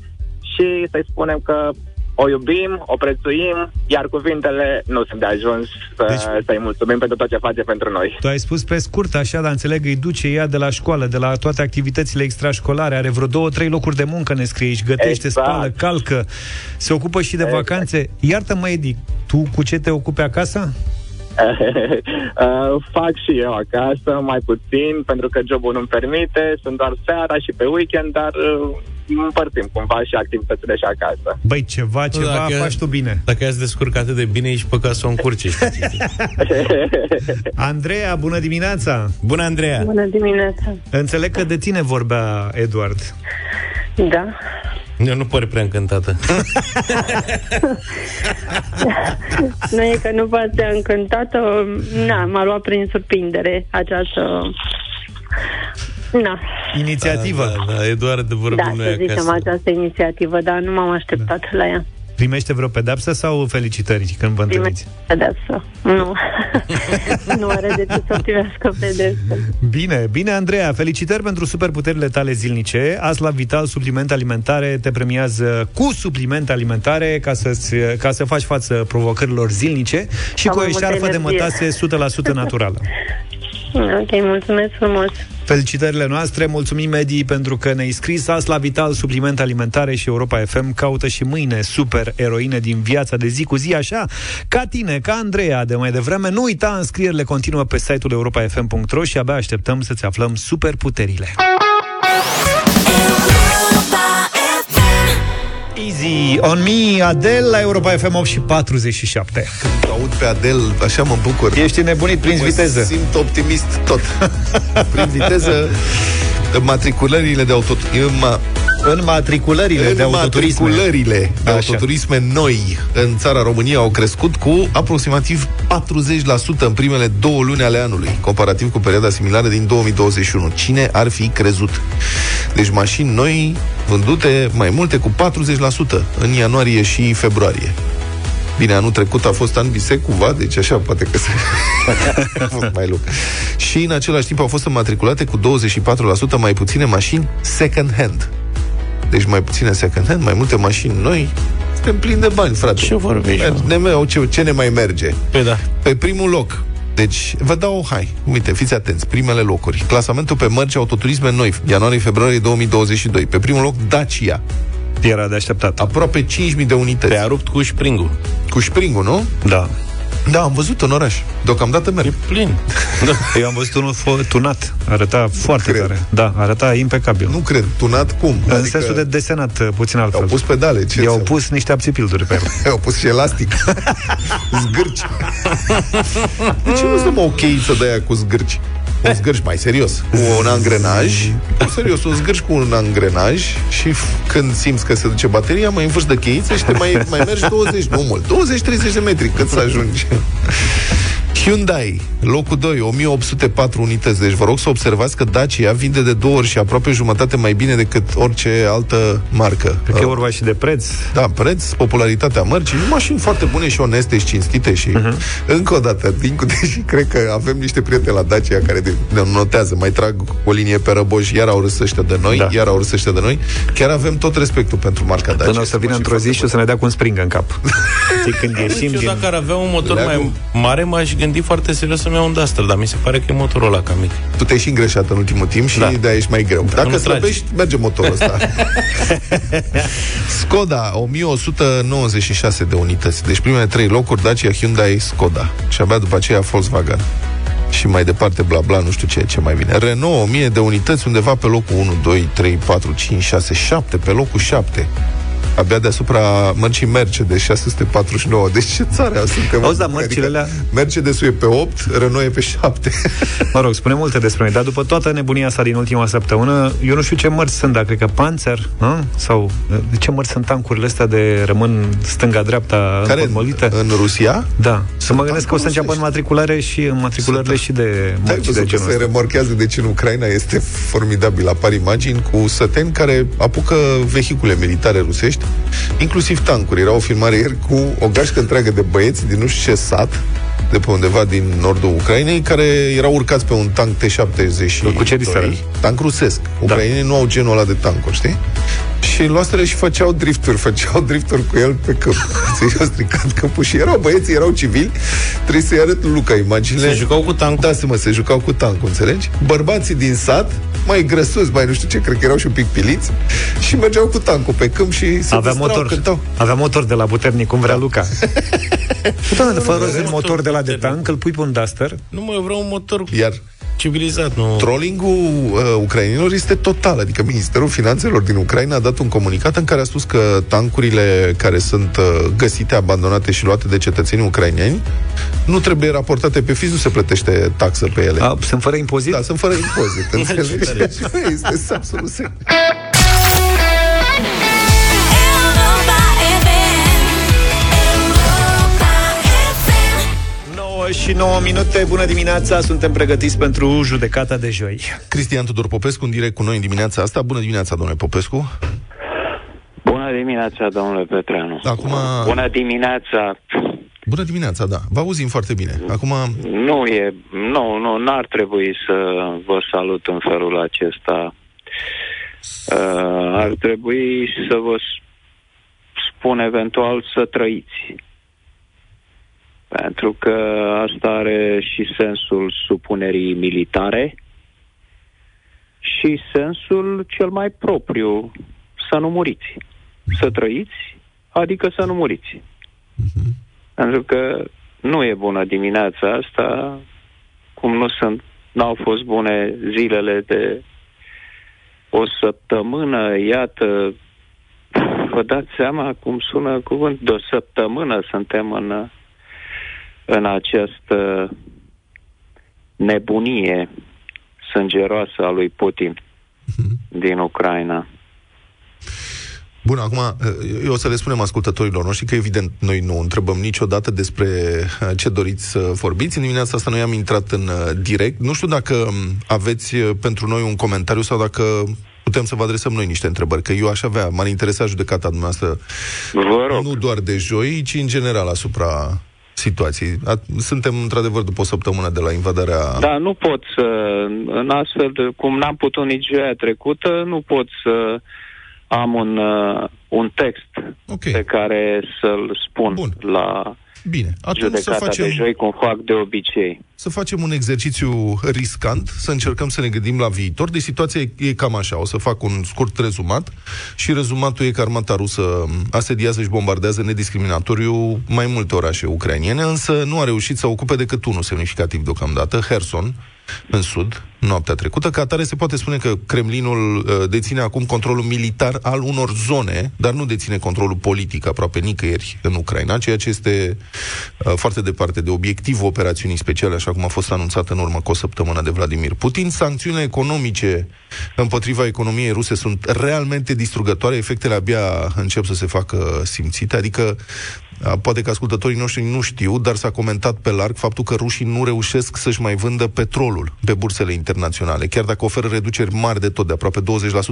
și să-i spunem că o iubim, o prețuim, iar cuvintele nu sunt de ajuns să, deci, să-i mulțumim pentru tot ce face pentru noi. Tu ai spus pe scurt așa, dar înțeleg, îi duce ea de la școală, de la toate activitățile extrașcolare, are vreo două, trei locuri de muncă, ne scrie, își gătește, exact. spală, calcă, se ocupă și de exact. vacanțe. Iartă-mă, Edi, tu cu ce te ocupi acasă? [laughs] uh, fac și eu acasă, mai puțin, pentru că jobul nu-mi permite, sunt doar seara și pe weekend, dar uh, împărțim cumva și activitățile și acasă. Băi, ceva, ceva dacă, faci tu bine. Dacă ați descurcat atât de bine, ești păcat să o încurci. [laughs] Andreea, bună dimineața! Bună, Andreea! Bună dimineața! Înțeleg că de tine vorbea Eduard. Da. Eu nu pare prea încântată. [laughs] nu e că nu v-ați încântată, na, m-a luat prin surprindere această Na. Inițiativă. Da, da, da. Eduard vorbim da, noi să zicem acasă. această inițiativă, dar nu m-am așteptat da. la ea. Primește vreo pedapsă sau felicitări când vă întâlniți? Pedapsă. Nu. [laughs] nu are de ce să primească pedepsă. Bine, bine, Andreea. Felicitări pentru superputerile tale zilnice. Azi la Vital Supliment Alimentare te premiază cu suplimente alimentare ca, să ca să faci față provocărilor zilnice și Am cu o mai multă eșarfă de energie. mătase 100% naturală. Ok, mulțumesc frumos. Felicitările noastre, mulțumim Edi pentru că ne-ai scris azi la Vital Supliment Alimentare și Europa FM caută și mâine super eroine din viața de zi cu zi, așa ca tine, ca Andreea de mai devreme. Nu uita, înscrierile continuă pe site-ul europafm.ro și abia așteptăm să-ți aflăm superputerile. Easy on me, Adele la Europa FM 8 și 47. Când aud pe Adel, așa mă bucur. Ești nebunit, prins mă viteză. simt optimist tot. [laughs] Prin viteză, matriculările de auto... Ma... În matriculările în de autoturisme. matriculările de Așa. autoturisme noi în țara României au crescut cu aproximativ 40% în primele două luni ale anului, comparativ cu perioada similară din 2021. Cine ar fi crezut? Deci mașini noi vândute mai multe cu 40% în ianuarie și februarie. Bine, anul trecut a fost an bisec cumva, deci așa poate că se... [laughs] a fost mai lung. Și în același timp au fost înmatriculate cu 24% mai puține mașini second hand. Deci mai puține second hand, mai multe mașini noi. Suntem plini de bani, frate. Ce vorbești, mă? Ne, me- ce, ce ne mai merge? Păi da. Pe primul loc, deci, vă dau, hai, uite, fiți atenți, primele locuri. Clasamentul pe mărci autoturisme noi, ianuarie-februarie 2022. Pe primul loc, Dacia. Era de așteptat. Aproape 5.000 de unități. Te-a rupt cu șpringul. Cu șpringul, nu? Da. Da, am văzut în oraș. Deocamdată merg. E plin. [laughs] Eu am văzut unul fo- tunat. Arăta foarte cred. tare. Da, arăta impecabil. Nu cred. Tunat cum? În sensul de desenat uh, puțin altfel. Au pus pedale. Ce I-au înseamnă? pus niște abțipilduri pe el. [laughs] Au pus și elastic. [laughs] zgârci. De ce nu dăm o cheiță de aia cu zgârci? Un zgârci mai serios. Cu un angrenaj. Serios, un zgârci cu un angrenaj și f- când simți că se duce bateria, mai învârși de cheiță și te mai, mai mergi 20, nu mult, 20-30 de metri cât să ajungi. Hyundai, locul 2, 1804 unități. Deci vă rog să observați că Dacia vinde de două ori și aproape jumătate mai bine decât orice altă marcă. Cred că e vorba și de preț. Da, preț, popularitatea mărcii, mașini foarte bune și oneste și cinstite și uh-huh. încă o dată, din cu deși cred că avem niște prieteni la Dacia care de, ne notează, mai trag o linie pe răboș, iar au râs ăștia de noi, da. iar au râs ăștia de noi. Chiar avem tot respectul pentru marca Dacia. Până o să vină într-o zi și o să ne dea cu un spring în cap. Știi, [laughs] când ieșim Eu din... dacă ar avea un motor Leagă. mai mare, m-aș gândi gândit foarte serios să-mi iau un Duster, dar mi se pare că e motorul ăla cam mic. Tu te-ai și îngreșat în ultimul timp și da. de ești mai greu. Dacă nu slăbești, merge motorul ăsta. [laughs] Skoda, 1196 de unități. Deci primele trei locuri, Dacia, Hyundai, Skoda. Și abia după aceea Volkswagen. Și mai departe, bla bla, nu știu ce, ce mai vine. Renault, 1000 de unități, undeva pe locul 1, 2, 3, 4, 5, 6, 7, pe locul 7 abia deasupra mărcii Mercedes 649. Deci ce țară suntem? Auzi, da, mărcile alea... Mercedes-ul e pe 8, Renault e pe 7. [laughs] Mă rog, spune multe despre noi, dar după toată nebunia asta din ultima săptămână, eu nu știu ce mărci sunt, dacă cred că Panzer, a? sau de ce mărci sunt tancurile astea de rămân stânga-dreapta Care înmolite? În Rusia? Da. Să mă gândesc că o să înceapă în matriculare și în matriculările și de Ai mărci de văzut că genul se ăsta. remorchează deci în Ucraina este formidabil. Apar imagini cu săteni care apucă vehicule militare rusești, inclusiv tancuri. Era o filmare ieri cu o gașcă întreagă de băieți din nu știu ce sat, de pe undeva din nordul Ucrainei, care erau urcați pe un tank T-72. Cu ce diseară? Tank rusesc. Ucrainenii nu au genul ăla de tancuri, știi? Și luaseră și făceau drifturi, făceau drifturi cu el pe câmp. [laughs] Ți i-au stricat câmpul și erau băieți, erau civili. Trebuie să-i arăt lui Luca imaginile. Se jucau cu tancul? Da, să mă, se jucau cu tancul, înțelegi? Bărbații din sat, mai grăsuți, mai nu știu ce, cred că erau și un pic piliți, și mergeau cu tancul pe câmp și se Avea distrau, motor, cântau. avea motor de la puternic, cum vrea Luca. [laughs] Doamne, fără rost de motor de la de tank, îl pui pe un Duster. Nu mai vreau un motor Iar civilizat, nu... Trollingul uh, ucrainilor este total, adică Ministerul Finanțelor din Ucraina a dat un comunicat în care a spus că tancurile care sunt uh, găsite, abandonate și luate de cetățenii ucraineni nu trebuie raportate pe fiz, nu se plătește taxă pe ele. A, sunt fără impozit? Da, sunt fără impozit, [laughs] înțelegi? este absolut serios. Și 9 minute, bună dimineața, suntem pregătiți pentru judecata de joi. Cristian Tudor Popescu în direct cu noi în dimineața asta. Bună dimineața, domnule Popescu. Bună dimineața, domnule Petreanu. Acum... Bună dimineața. Bună dimineața, da. Vă auzim foarte bine. Acum, Nu e, nu, nu, n-ar trebui să vă salut în felul acesta. Uh, ar trebui să vă s- spun eventual să trăiți. Pentru că asta are și sensul supunerii militare și sensul cel mai propriu, să nu muriți. Să trăiți, adică să nu muriți. Pentru că nu e bună dimineața asta, cum nu sunt, n-au fost bune zilele de o săptămână, iată, vă dați seama cum sună cuvânt, de o săptămână suntem în, în această nebunie sângeroasă a lui Putin din Ucraina. Bun, acum, eu o să le spunem ascultătorilor noștri că, evident, noi nu întrebăm niciodată despre uh, ce doriți să vorbiți. În dimineața asta noi am intrat în uh, direct. Nu știu dacă um, aveți uh, pentru noi un comentariu sau dacă putem să vă adresăm noi niște întrebări, că eu aș avea, m-ar interesa judecata dumneavoastră Vă rog. nu doar de joi, ci în general asupra situației. A- Suntem, într-adevăr, după o săptămână de la invadarea... Da, nu pot să, în astfel de, cum n-am putut nici joia trecută, nu pot să am un, uh, un text okay. pe care să-l spun Bun. la Bine, atunci să judecata facem- de joi, cum fac de obicei. să facem un exercițiu riscant, să încercăm să ne gândim la viitor. Deci situația e, e cam așa. O să fac un scurt rezumat și rezumatul e că armata rusă asediază și bombardează nediscriminatoriu mai multe orașe ucrainiene, însă nu a reușit să ocupe decât unul semnificativ deocamdată, Herson, în sud, noaptea trecută. Ca atare se poate spune că Kremlinul uh, deține acum controlul militar al unor zone, dar nu deține controlul politic aproape nicăieri în Ucraina, ceea ce este uh, foarte departe de obiectivul operațiunii speciale, așa cum a fost anunțat în urmă cu o săptămână de Vladimir Putin. Sancțiunile economice împotriva economiei ruse sunt realmente distrugătoare, efectele abia încep să se facă simțite, adică a, Poate că ascultătorii noștri nu știu, dar s-a comentat pe larg faptul că rușii nu reușesc să-și mai vândă petrolul pe bursele internaționale, chiar dacă oferă reduceri mari de tot, de aproape 20%,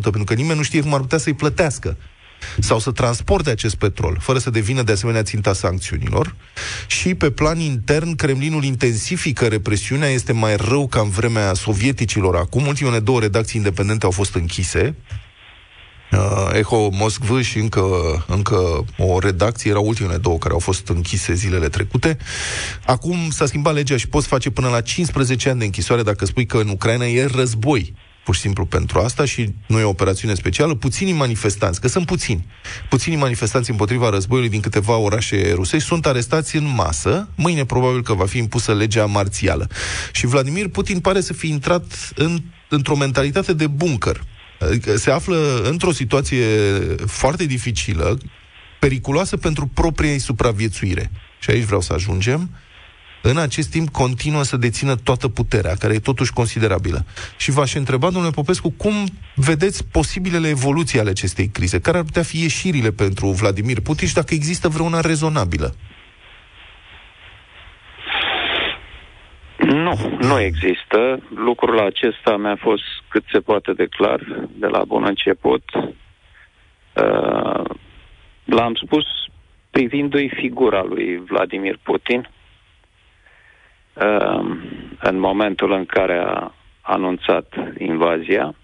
pentru că nimeni nu știe cum ar putea să-i plătească sau să transporte acest petrol, fără să devină de asemenea ținta sancțiunilor. Și pe plan intern, Kremlinul intensifică represiunea, este mai rău ca în vremea sovieticilor acum. Ultimele două redacții independente au fost închise, uh, Eho Moscvă și încă, încă o redacție, erau ultimele două care au fost închise zilele trecute. Acum s-a schimbat legea și poți face până la 15 ani de închisoare dacă spui că în Ucraina e război pur și simplu pentru asta și nu e o operațiune specială, puțini manifestanți, că sunt puțini, puțini manifestanți împotriva războiului din câteva orașe rusești sunt arestați în masă. Mâine probabil că va fi impusă legea marțială. Și Vladimir Putin pare să fie intrat în, într-o mentalitate de bunker. Adică se află într-o situație foarte dificilă, periculoasă pentru propria ei supraviețuire. Și aici vreau să ajungem în acest timp continuă să dețină toată puterea, care e totuși considerabilă. Și v-aș întreba, domnule Popescu, cum vedeți posibilele evoluții ale acestei crize? Care ar putea fi ieșirile pentru Vladimir Putin și dacă există vreuna rezonabilă? Nu, nu există. Lucrul acesta mi-a fost cât se poate de clar de la bun început. Uh, l-am spus privindu-i figura lui Vladimir Putin, Ehm, în momentul în care a anunțat invazia,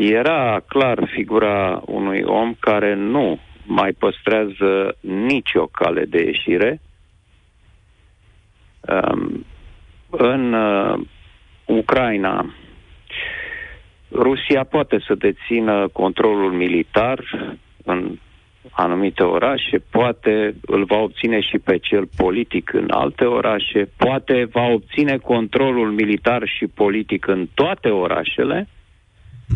era clar figura unui om care nu mai păstrează nicio cale de ieșire. Ehm, în uh, Ucraina, Rusia poate să dețină controlul militar în anumite orașe, poate îl va obține și pe cel politic în alte orașe, poate va obține controlul militar și politic în toate orașele,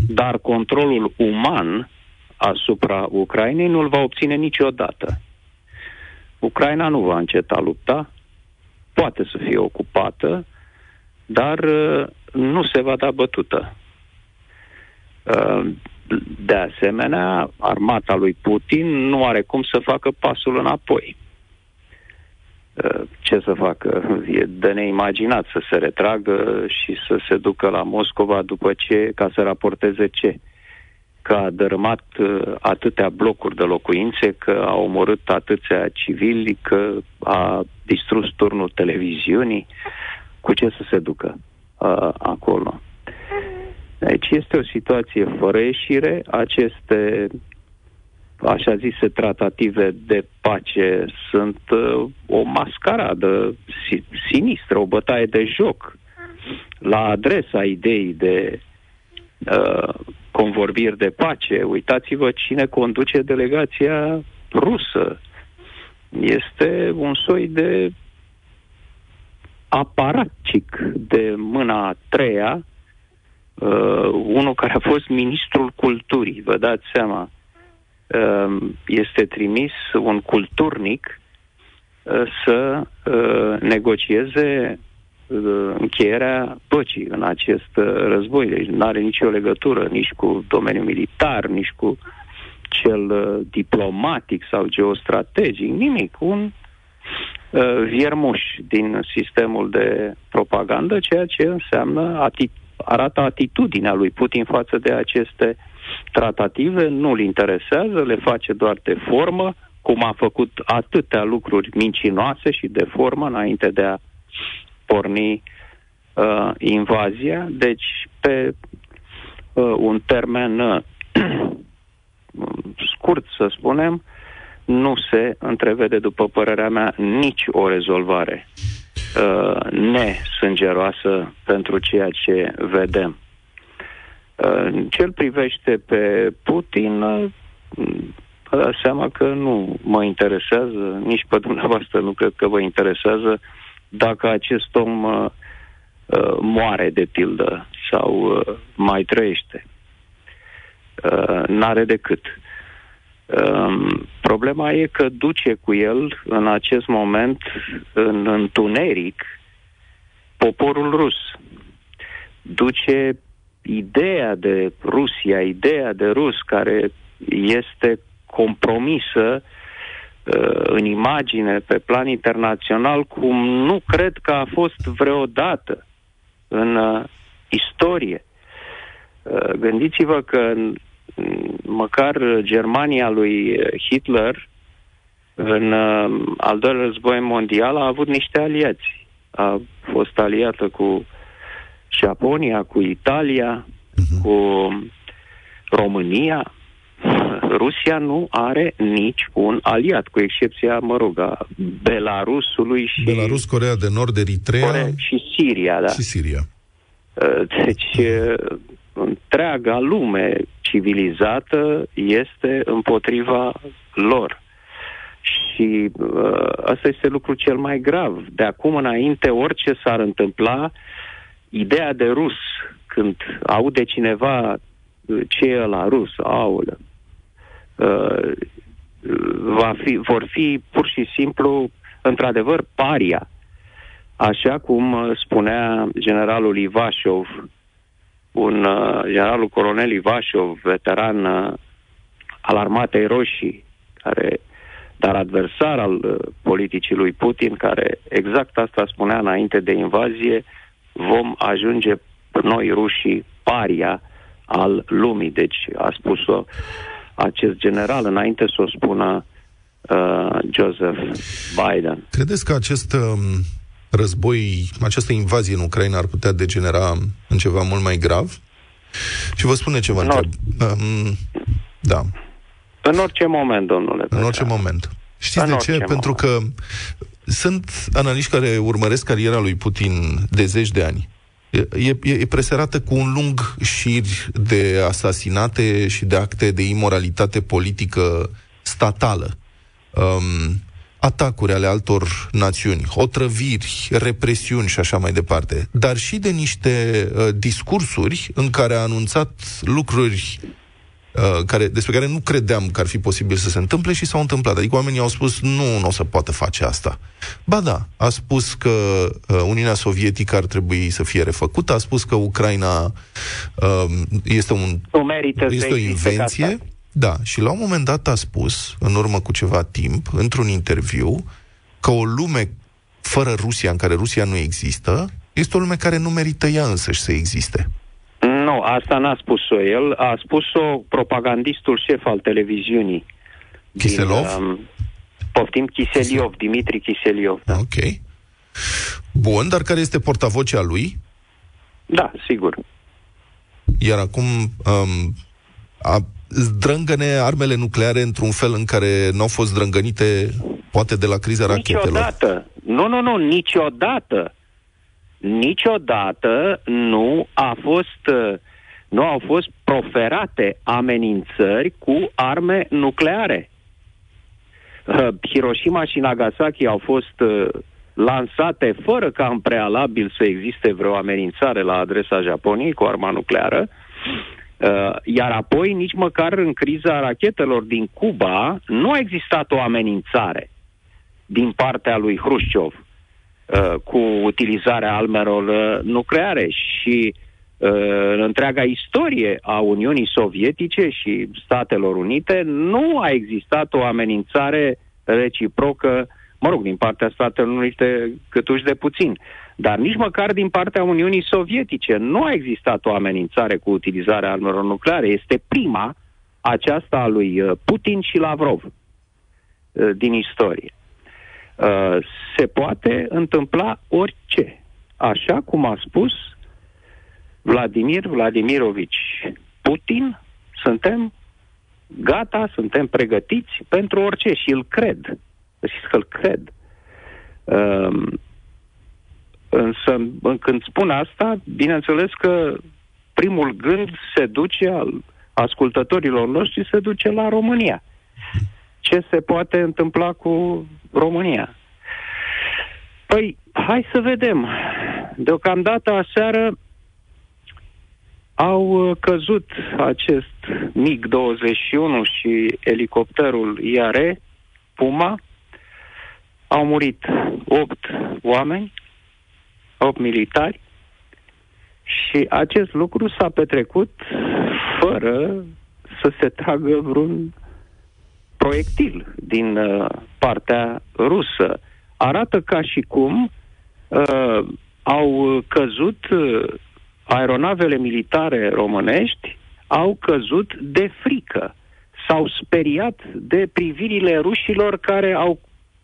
dar controlul uman asupra Ucrainei nu-l va obține niciodată. Ucraina nu va înceta lupta, poate să fie ocupată, dar uh, nu se va da bătută. Uh, de asemenea, armata lui Putin nu are cum să facă pasul înapoi. Uh, ce să facă? E de neimaginat să se retragă și să se ducă la Moscova după ce, ca să raporteze ce? Că a dărâmat uh, atâtea blocuri de locuințe, că a omorât atâția civili, că a distrus turnul televiziunii. Cu ce să se ducă uh, acolo? Deci este o situație fără ieșire. Aceste așa zise tratative de pace sunt uh, o mascaradă sinistră, o bătaie de joc la adresa ideii de uh, convorbiri de pace. Uitați-vă cine conduce delegația rusă. Este un soi de aparatic de mâna a treia uh, unul care a fost ministrul culturii, vă dați seama, uh, este trimis un culturnic uh, să uh, negocieze uh, încheierea păcii în acest uh, război. Deci nu are nicio legătură nici cu domeniul militar, nici cu cel uh, diplomatic sau geostrategic, nimic. Un uh, viermuș din sistemul de propagandă, ceea ce înseamnă ati- arată atitudinea lui Putin față de aceste tratative, nu-l interesează, le face doar de formă, cum a făcut atâtea lucruri mincinoase și de formă înainte de a porni uh, invazia. Deci, pe uh, un termen uh, [clears throat] scurt, să spunem, nu se întrevede, după părerea mea, nici o rezolvare uh, nesângeroasă pentru ceea ce vedem. Uh, ce privește pe Putin, uh, vă seama că nu mă interesează, nici pe dumneavoastră nu cred că vă interesează dacă acest om uh, uh, moare de pildă sau uh, mai trăiește. Uh, n-are decât. Um, problema e că duce cu el în acest moment în întuneric poporul rus. Duce ideea de Rusia, ideea de rus care este compromisă uh, în imagine pe plan internațional cum nu cred că a fost vreodată în uh, istorie. Uh, gândiți-vă că măcar Germania lui Hitler în uh, al doilea război mondial a avut niște aliați. A fost aliată cu Japonia, cu Italia, uh-huh. cu România, Rusia nu are nici un aliat, cu excepția, mă rog, a Belarusului și... Belarus, Corea de Nord, Eritrea Corea și Siria, da. și Siria. Uh, Deci, uh, întreaga lume civilizată este împotriva lor. Și uh, asta este lucru cel mai grav. De acum înainte, orice s-ar întâmpla, ideea de rus, când aude cineva uh, ce e la rus, aulă, uh, va fi, vor fi pur și simplu, într-adevăr, paria. Așa cum uh, spunea generalul Ivașov, un uh, generalul colonel Ivașov, veteran uh, al armatei roșii, care, dar adversar al uh, politicii lui Putin, care exact asta spunea înainte de invazie, vom ajunge noi rușii paria al lumii. Deci a spus-o acest general înainte să o spună uh, Joseph Biden. Credeți că acest um, război, această invazie în Ucraina ar putea degenera în ceva mult mai grav? Și vă spune ce vă întreb. Um, da, În orice moment, domnule. în orice moment. Știți În de ce? orice Pentru că sunt analiști care urmăresc cariera lui Putin de zeci de ani. E, e, e preserată cu un lung șir de asasinate și de acte de imoralitate politică statală. Um, atacuri ale altor națiuni, otrăviri, represiuni și așa mai departe, dar și de niște uh, discursuri în care a anunțat lucruri uh, care, despre care nu credeam că ar fi posibil să se întâmple și s-au întâmplat. Adică oamenii au spus, nu, nu o să poată face asta. Ba da, a spus că uh, Uniunea Sovietică ar trebui să fie refăcută, a spus că Ucraina uh, este, un, Nu merită să este o existe invenție. ca stat. Da, și la un moment dat a spus, în urmă cu ceva timp, într-un interviu, că o lume fără Rusia, în care Rusia nu există, este o lume care nu merită ea însăși să existe. Nu, asta n-a spus-o el, a spus-o propagandistul șef al televiziunii. Chiselov? Din, um, poftim, Chiseliov, Dimitri Chiseliov. Da. Ok. Bun, dar care este portavocea lui? da, sigur. Iar acum um, a, zdrângăne armele nucleare într-un fel în care nu au fost zdrângănite, poate de la criza rachetelor. Niciodată. Nu, nu, nu, niciodată. Niciodată nu a fost uh, nu au fost proferate amenințări cu arme nucleare. Uh, Hiroshima și Nagasaki au fost uh, lansate fără ca în prealabil să existe vreo amenințare la adresa Japoniei cu arma nucleară, uh, iar apoi nici măcar în criza rachetelor din Cuba nu a existat o amenințare din partea lui Hrușciov uh, cu utilizarea armelor uh, nucleare și uh, în întreaga istorie a Uniunii Sovietice și Statelor Unite nu a existat o amenințare reciprocă, mă rog, din partea Statelor Unite câtuși de puțin, dar nici măcar din partea Uniunii Sovietice nu a existat o amenințare cu utilizarea armelor nucleare. Este prima aceasta a lui uh, Putin și Lavrov uh, din istorie. Uh, se poate întâmpla orice. Așa cum a spus Vladimir Vladimirovici Putin, suntem gata, suntem pregătiți pentru orice și îl cred. Și că îl cred. Um, însă, în- când spun asta, bineînțeles că primul gând se duce al ascultătorilor noștri se duce la România. Ce se poate întâmpla cu România? Păi, hai să vedem. Deocamdată aseară au uh, căzut acest MiG-21 și elicopterul IAR, Puma. Au murit 8 oameni, 8 militari și acest lucru s-a petrecut fără să se tragă vreun proiectil din uh, partea rusă. Arată ca și cum uh, au căzut uh, aeronavele militare românești au căzut de frică. S-au speriat de privirile rușilor care au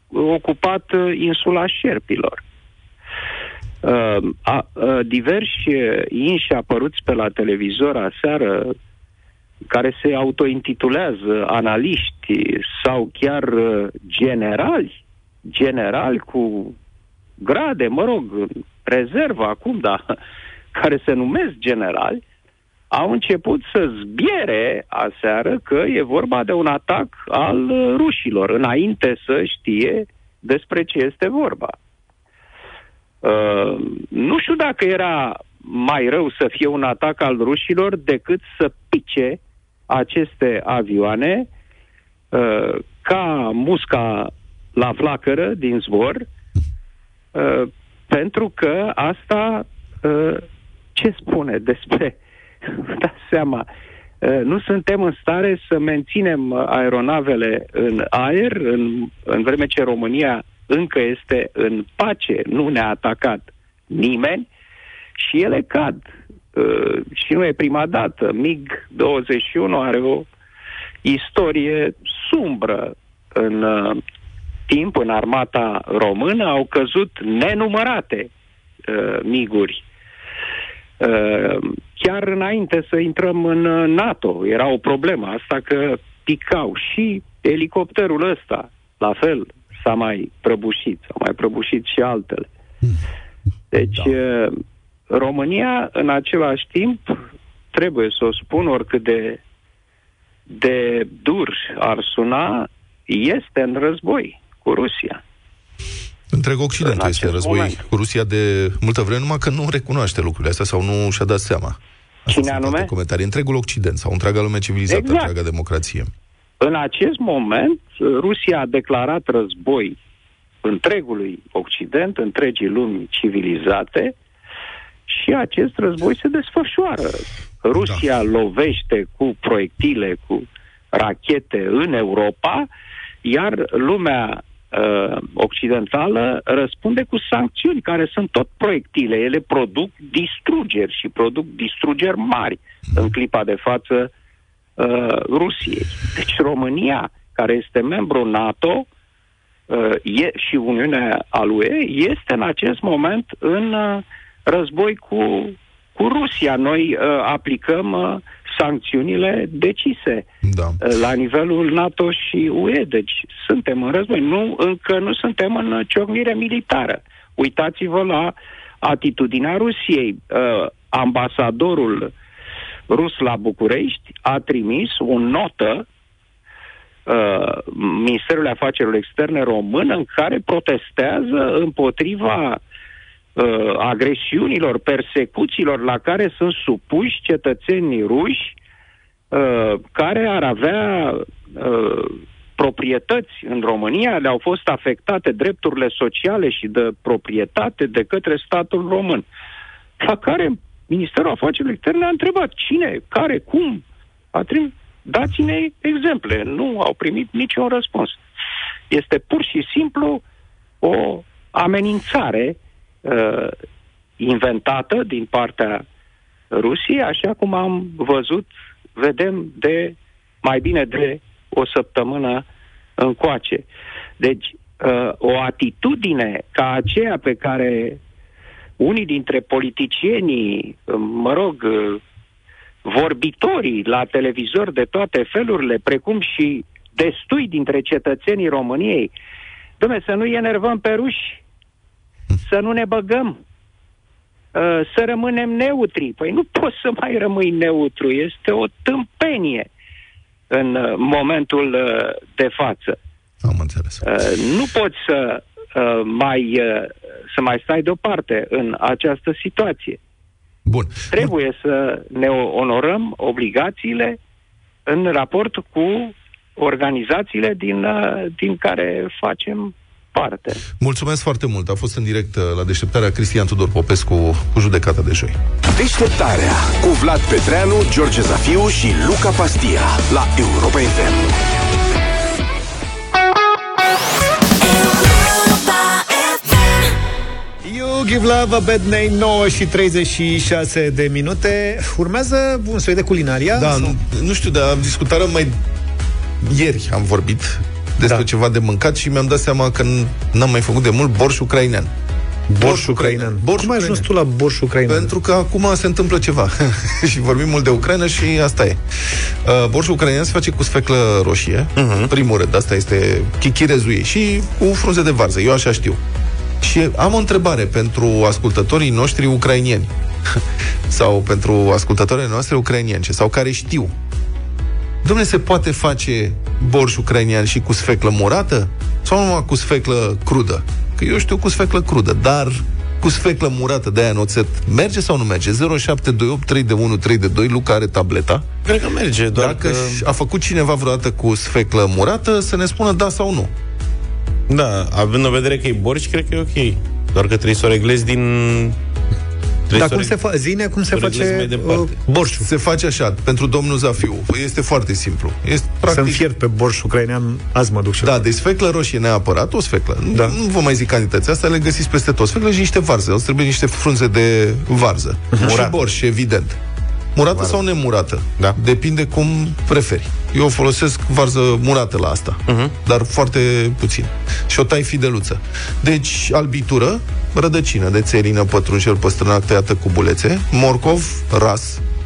ocupat uh, insula Șerpilor. Uh, a, uh, diversi uh, inși apăruți pe la televizor aseară care se autointitulează analiști sau chiar uh, generali, generali cu grade, mă rog, rezervă acum, dar [laughs] care se numesc generali, au început să zbiere aseară că e vorba de un atac al uh, rușilor, înainte să știe despre ce este vorba. Uh, nu știu dacă era mai rău să fie un atac al rușilor decât să pice aceste avioane uh, ca musca la flacără din zbor, uh, pentru că asta uh, ce spune despre, [laughs] dați seama, uh, nu suntem în stare să menținem aeronavele în aer în, în vreme ce România încă este în pace, nu ne-a atacat nimeni și ele cad. Uh, și nu e prima dată. MiG-21 are o istorie sumbră în uh, timp, în armata română, au căzut nenumărate uh, miguri. Uh, chiar înainte să intrăm în uh, NATO, era o problemă asta că picau și elicopterul ăsta, la fel, s-a mai prăbușit, s-au mai prăbușit și altele. Deci, da. România, în același timp, trebuie să o spun oricât de, de dur ar suna, este în război cu Rusia. Întreg Occidentul este în război moment. cu Rusia de multă vreme, numai că nu recunoaște lucrurile astea sau nu și-a dat seama. Asta Cine anume? Comentarii. Întregul Occident sau întreaga lume civilizată, exact. întreaga democrație. În acest moment, Rusia a declarat război întregului Occident, întregii lumi civilizate și acest război se desfășoară. Rusia da. lovește cu proiectile, cu rachete în Europa, iar lumea uh, occidentală răspunde cu sancțiuni, care sunt tot proiectile. Ele produc distrugeri și produc distrugeri mari în clipa de față uh, Rusiei. Deci România, care este membru NATO uh, e, și Uniunea al UE, este în acest moment în uh, război cu, cu Rusia. Noi uh, aplicăm uh, sancțiunile decise da. uh, la nivelul NATO și UE. Deci suntem în război. Nu, încă nu suntem în ciocnire militară. Uitați-vă la atitudinea Rusiei. Uh, ambasadorul rus la București a trimis o notă uh, Ministerul Afacerilor Externe român în care protestează împotriva uh, agresiunilor, persecuțiilor la care sunt supuși cetățenii ruși uh, care ar avea uh, proprietăți în România, le-au fost afectate drepturile sociale și de proprietate de către statul român. La care Ministerul Afacerilor Externe a întrebat cine, care, cum. A trimis, dați-ne exemple. Nu au primit niciun răspuns. Este pur și simplu o amenințare uh, inventată din partea Rusiei, așa cum am văzut, vedem de mai bine de o săptămână încoace. Deci, uh, o atitudine ca aceea pe care unii dintre politicienii, uh, mă rog, uh, vorbitorii la televizor de toate felurile, precum și destui dintre cetățenii României, Dom'le, să nu enervăm pe ruși, să nu ne băgăm, uh, să rămânem neutri. Păi nu poți să mai rămâi neutru, este o tâmpenie în uh, momentul uh, de față. Am înțeles. Nu poți să mai, să mai stai deoparte în această situație. Bun. Trebuie Bun. să ne onorăm obligațiile în raport cu organizațiile din, din care facem parte. Mulțumesc foarte mult. A fost în direct uh, la deșteptarea Cristian Tudor Popescu cu judecata de joi. Deșteptarea cu Vlad Petreanu, George Zafiu și Luca Pastia la Europa FM. You give love a bad name 9 și 36 de minute Urmează un soi de culinaria? Da, nu, nu știu, dar discutăm mai ieri am vorbit despre da. ceva de mâncat și mi-am dat seama că n-am mai făcut de mult borș ucrainean. Borș ucrainean. Borș Cum ai ajuns tu la borș ucrainean? Pentru că acum se întâmplă ceva. [laughs] și vorbim mult de Ucraina și asta e. Uh, borșul ucrainean se face cu sfeclă roșie, uh-huh. primul rând, asta este chichirezuie și cu frunze de varză, eu așa știu. Și am o întrebare pentru ascultătorii noștri ucrainieni [laughs] sau pentru ascultătorii noastre ucrainieni sau care știu. Domne, se poate face borș ucrainian și cu sfeclă murată? Sau numai cu sfeclă crudă? Că eu știu cu sfeclă crudă, dar cu sfeclă murată de aia în oțet, merge sau nu merge? 0728 3 de 1 3 de 2, Luca are tableta. Cred că merge, doar Dacă că... a făcut cineva vreodată cu sfeclă murată, să ne spună da sau nu. Da, având în vedere că e borș, cred că e ok. Doar că trebuie să o reglezi din... Dar Trebuie cum să o se fa- zine cum se să o reglezi face mai departe. uh, borșul? Se face așa, pentru domnul Zafiu. Este foarte simplu. Este Să practic... înfiert pe borș ucrainean, azi mă duc și Da, deci sfeclă roșie neapărat, o sfeclă. Da. Nu vă mai zic cantități, asta le găsiți peste tot. Sfeclă și niște varză. Îți trebuie niște frunze de varză. Murată. Și borș, evident. Murată Varză. sau nemurată? Da. Depinde cum preferi. Eu folosesc varză murată la asta, Mhm. dar foarte puțin. Și o tai fideluță. Deci, albitură, rădăcină de țelină, pătrunjel, păstrânac tăiată cu bulețe, morcov, ras,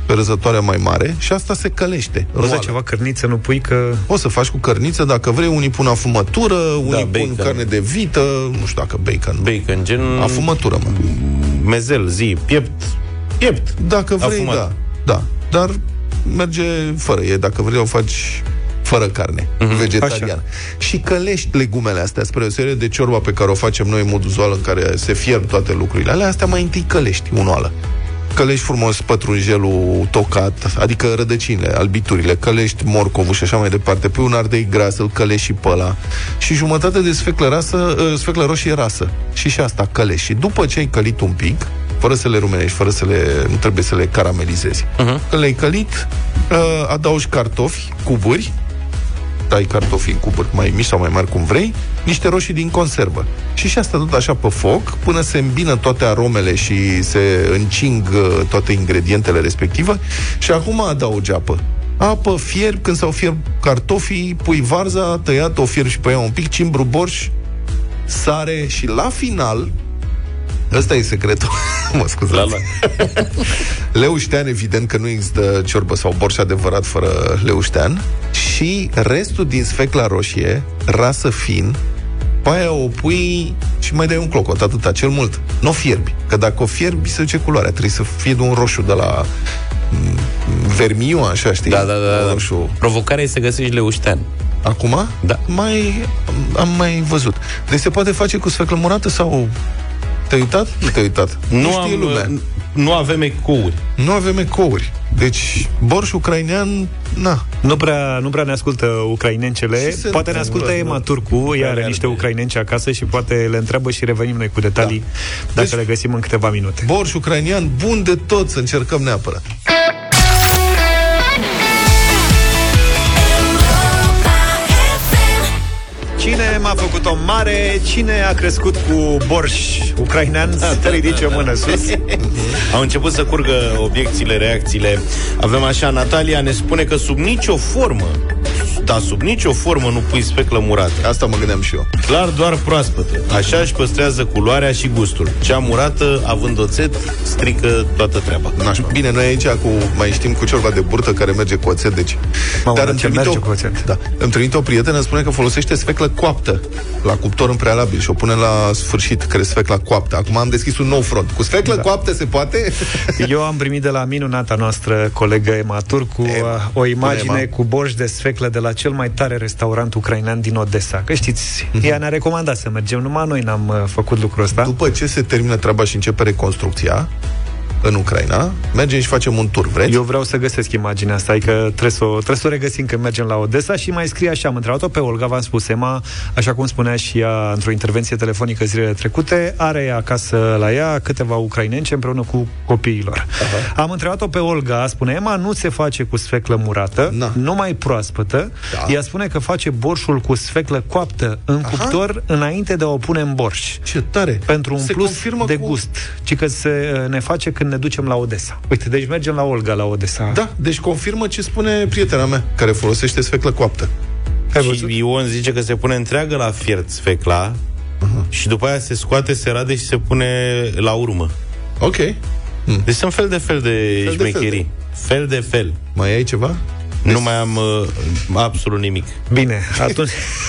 pe răzătoarea mai mare și asta se călește. Roza roală. ceva cărniță, nu pui că... Poți să faci cu cărniță, dacă vrei, unii pun afumătură, unii pun bacon. carne de vită, nu știu dacă bacon. Bacon, gen... Afumătură, mă. Mezel, zi, piept. Piept. Dacă vrei, Afumat. da. Da, dar merge fără. E dacă vrei, o faci fără carne, Mhm. vegetarian. Și călești legumele astea, spre o serie de ciorba pe care o facem noi în mod uzual, în care se fierb toate lucrurile alea, astea mai întâi călești unoală. Călești frumos pătrunjelul tocat, adică rădăcinile, albiturile, călești morcovul și așa mai departe, pe un ardei gras, îl călești și pe ăla. Și jumătate de sfeclă, rasă, uh, sfeclă roșie rasă. Și și asta călești. Și după ce ai călit un pic, fără să le rumenești, fără să le, nu trebuie să le caramelizezi. Uh-huh. Când le-ai călit, uh, adaugi cartofi, cuburi, tai cartofii în cuburi mai mici sau mai mari cum vrei, niște roșii din conservă. Și și asta tot așa pe foc, până se îmbină toate aromele și se încing uh, toate ingredientele respective și acum adaugi apă. Apă, fierb, când s-au fierb cartofii, pui varza, tăiat, o fierb și pe ea un pic, cimbru borș, sare și la final, ăsta e secretul, [laughs] mă scuzați, La, la. [laughs] Leuștean, evident că nu există ciorbă sau borș adevărat fără leuștean și restul din sfecla roșie, rasă fin, pe aia o pui și mai dai un clocot, atâta, cel mult. Nu o fierbi, că dacă o fierbi se duce culoarea, trebuie să fie de un roșu de la mm, vermiu, așa, știi? Da, da, da. Un da. Roșu. Provocarea e să găsești leuștean. Acum? Da. Mai, am mai văzut. Deci se poate face cu sfeclă murată sau... Te-ai uitat? Nu te-ai uitat. Nu, știe am, lumea. nu avem ecouri. Nu avem ecouri. Deci, borș ucrainean, na. Nu prea, nu prea ne ascultă ucrainencele. Și se Poate ne ascultă întâmplă, Ema da. Turcu, ea are are niște de- ucrainenci acasă și poate le întreabă și revenim noi cu detalii dacă Deci- le găsim în câteva minute. Borș ucrainian, bun de tot, să încercăm neapărat. Cine m-a făcut-o mare? Cine a crescut cu borș ucrainean? Să te ridice o mână sus. Au început să curgă obiecțiile, reacțiile. Avem așa, Natalia ne spune că sub nicio formă, da, sub nicio formă nu pui speclă murată. Asta mă gândeam și eu. Clar doar proaspătă. Așa își păstrează culoarea și gustul. Cea murată, având oțet, strică toată treaba. Nașpa. Bine, noi aici cu, mai știm cu ciorba de burtă care merge cu oțet, deci... Mamă, dar îmi ce trimite merge o, cu oțet? Da, îmi trimite o prietenă, îmi spune că folosește sfeclă coaptă la cuptor în prealabil și o pune la sfârșit, că e sfecla coaptă. Acum am deschis un nou front. Cu sfeclă da. coaptă se poate? [laughs] Eu am primit de la minunata noastră colegă Ema Turcu Ema. o imagine Bună, Ema. cu borș de sfeclă de la cel mai tare restaurant ucrainean din Odessa. Că știți, Mhm. ea ne-a recomandat să mergem, numai noi n-am uh, făcut lucrul ăsta. După ce se termină treaba și începe reconstrucția în Ucraina, mergem și facem un tur, vreți? Eu vreau să găsesc imaginea asta, adică trebuie să, o, trebuie să o regăsim când mergem la Odessa și mai scrie așa, am întrebat-o pe Olga, v-am spus, Ema, așa cum spunea și ea într-o intervenție telefonică zilele trecute, are acasă la ea câteva ucrainence împreună cu copiilor. Aha. Am întrebat-o pe Olga, spune Ema, nu se face cu sfeclă murată, Na. numai proaspătă, Da. ea spune că face borșul cu sfeclă coaptă în Aha. cuptor înainte de a o pune în borș. Ce tare! Pentru un Se plus confirmă de cu- gust, ci că se ne face când ne ducem la Odessa. Uite, deci mergem la Olga la Odessa. Da, deci confirmă ce spune prietena mea, care folosește sfeclă coaptă. Ai și văzut? Ion zice că se pune întreagă la fiert sfecla și după aia se scoate, se rade și se pune la urmă. Ok. Hmm. Deci sunt fel de fel de Fel de șmecherii. Fel de fel. Mai ai ceva? Nu mai am uh, absolut nimic. Bine, atunci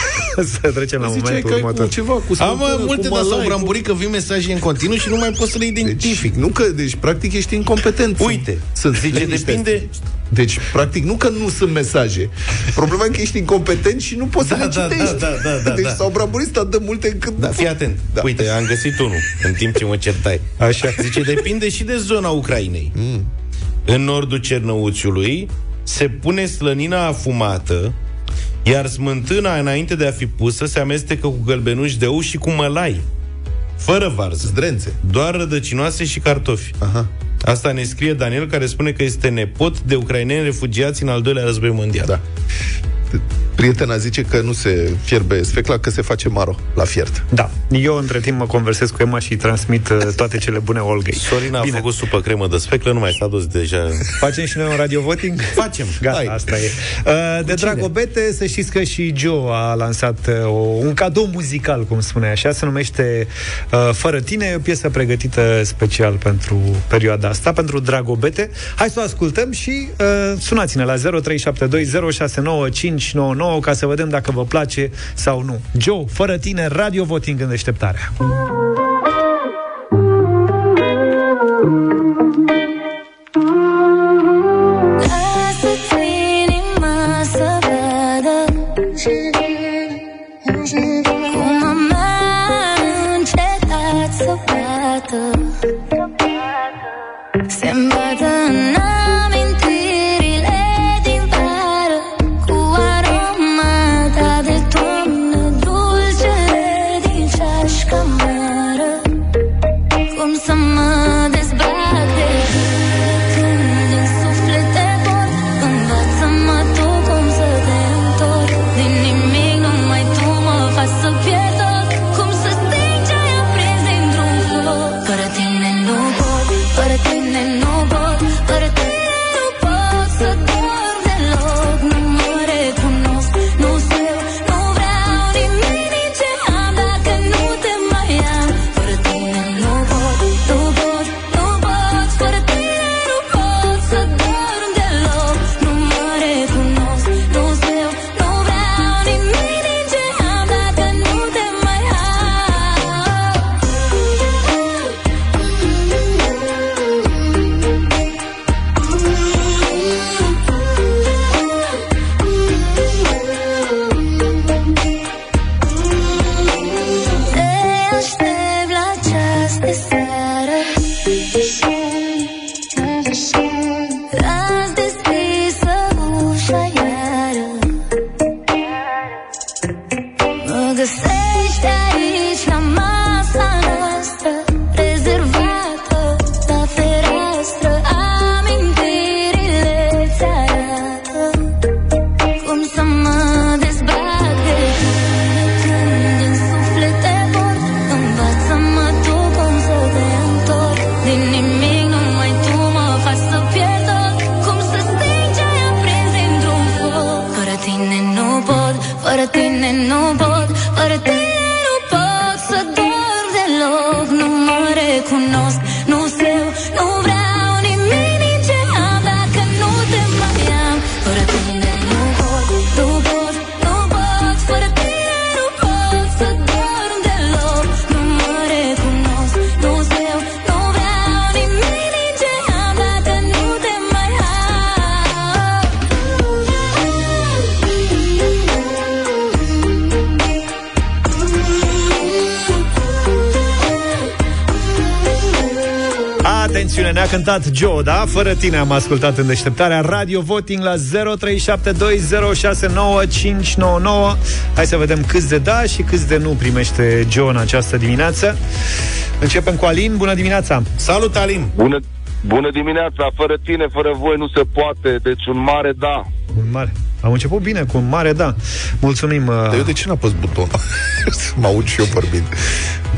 [laughs] să trecem la Ziceai momentul că ai următor. cu ceva, cu Am smântână, uh, multe, cu dar s-au malai, cu- bramburit că vin mesaje în continuu și nu mai pot să le identific. Deci, nu că, deci, practic, ești incompetent. Uite, sunt, zice, liniște. depinde- Deci, practic, nu că nu sunt mesaje. Problema e că ești incompetent și nu poți Da, să le da, citești. da, da, da, deci da. s-au bramburit atât de multe încât... Da, fii atent. Da. Uite, am găsit unul în timp ce mă certai. Așa. Zice, depinde și de zona Ucrainei. Mm. În nordul Cernăuțiului se pune slănina afumată, iar smântâna, înainte de a fi pusă, se amestecă cu gălbenuși de ou și cu mălai. Fără varză. Zdrențe. Doar rădăcinoase și cartofi. Aha. Asta ne scrie Daniel, care spune că este nepot de ucraineni refugiați în al doilea război mondial. Da. Prietena zice că nu se fierbe sfecla, că se face maro la fiert. Da. Eu, între timp, mă conversez cu Emma și îi transmit uh, toate cele bune Olgei. Sorina a făcut supă cremă de sfeclă, nu mai s-a dus deja. Facem și noi un radio voting? Facem. Gata, Hai. asta e. Uh, de Dragobete, să știți că și Joe a lansat uh, o, un cadou muzical, cum spune așa, se numește uh, Fără tine, e o piesă pregătită special pentru perioada asta, pentru Dragobete. Hai să o ascultăm și uh, sunați-ne la 0372069599 ca să vedem dacă vă place sau nu. Joe, Fără tine, radio voting în deșteptarea. Lasă-ți inima Atențiune, ne-a cântat Joe, da? Fără tine am ascultat în deșteptarea Radio Voting la 0372069599 Hai să vedem câți de da și câți de nu primește Joe în această dimineață Începem cu Alin, bună dimineața! Salut, Alin! Bună, bună dimineața, fără tine, fără voi nu se poate, deci un mare da. Un mare. Am început bine, cu un mare da. Mulțumim. Uh... Dar eu de ce n-am pus butonul? să [laughs] mă aud și eu vorbind.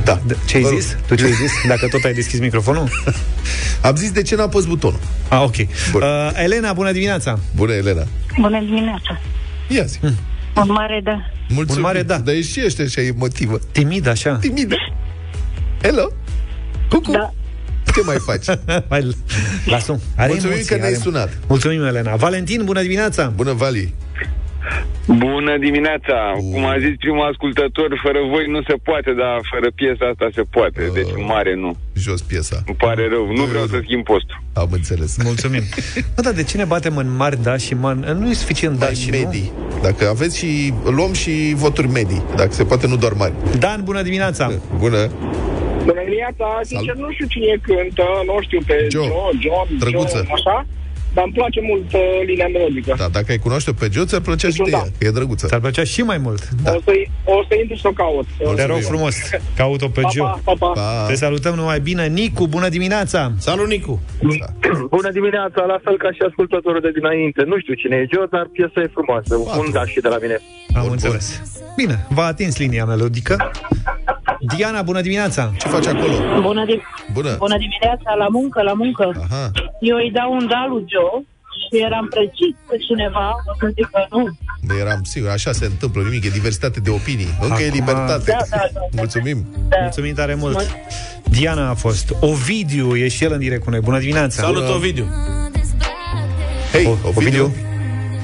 Da. Ce ai zis? Tu ce ai zis? Dacă tot ai deschis microfonul? [laughs] Am zis de ce n-am pus butonul. Ah, ok. Uh, Elena, bună dimineața! Bună, Elena. Bună dimineața! Ia zi. Hmm. Un mare da. Mulțumim. Un mare da. Dar ești și ești așa emotivă. Timid, așa. Timidă. Hello. Cucu. Da. Ce mai faci? [laughs] Mai lasă Are Mulțumim emoții, că ne-ai are- sunat. Mulțumim, Elena. Valentin, bună dimineața! Bună, Vali! Bună dimineața! Cum a zis primul ascultător, fără voi nu se poate, dar fără piesa asta se poate. Deci în mare nu. Jos piesa. Îmi pare rău. Nu vreau să schimb postul. Am înțeles. Mulțumim. [laughs] Bă, dar de ce ne batem în mari da și man... Nu e suficient da și medii. Dacă aveți și... Luăm și voturi medii. Dacă se poate, nu doar mari. nu? Dan, bună dimineața! Bună! Bună dimineața, sincer nu știu cine cântă, nu știu pe Joe. Joe, John, Drăguță. Joe, așa, dar îmi place mult uh, linia melodică. Da, dacă ai cunoaște pe Joe, ți-ar plăcea și de da. ea, că e drăguță. Ți-ar plăcea și mai mult. Da. O, să, o să intru să o caut. Te rog frumos, caut-o pe Pa, Geo. pa, pa, pa. Te salutăm numai bine. Nicu, bună dimineața! Salut, Nicu! Bună dimineața, la fel ca și ascultătorul de dinainte. Nu știu cine e Joe, dar piesa e frumoasă. Un da și de la mine. Am înțeles. Bine, v-a atins linia melodică. Diana, bună dimineața! Ce faci acolo? Bună, di- Bună! bună dimineața, la muncă, la muncă. Aha. Eu îi dau un da lui Joe și eram precis pe cineva, o să zic că nu. Eram sigur, așa se întâmplă, nimic, e diversitate de opinii. Încă e Acum- libertate. Da, da, da. Mulțumim. Mulțumim tare mult! Diana a fost. Ovidiu e și el în direct cu noi. Bună dimineața! Salut, Ovidiu! Hei, O- Ovidiu!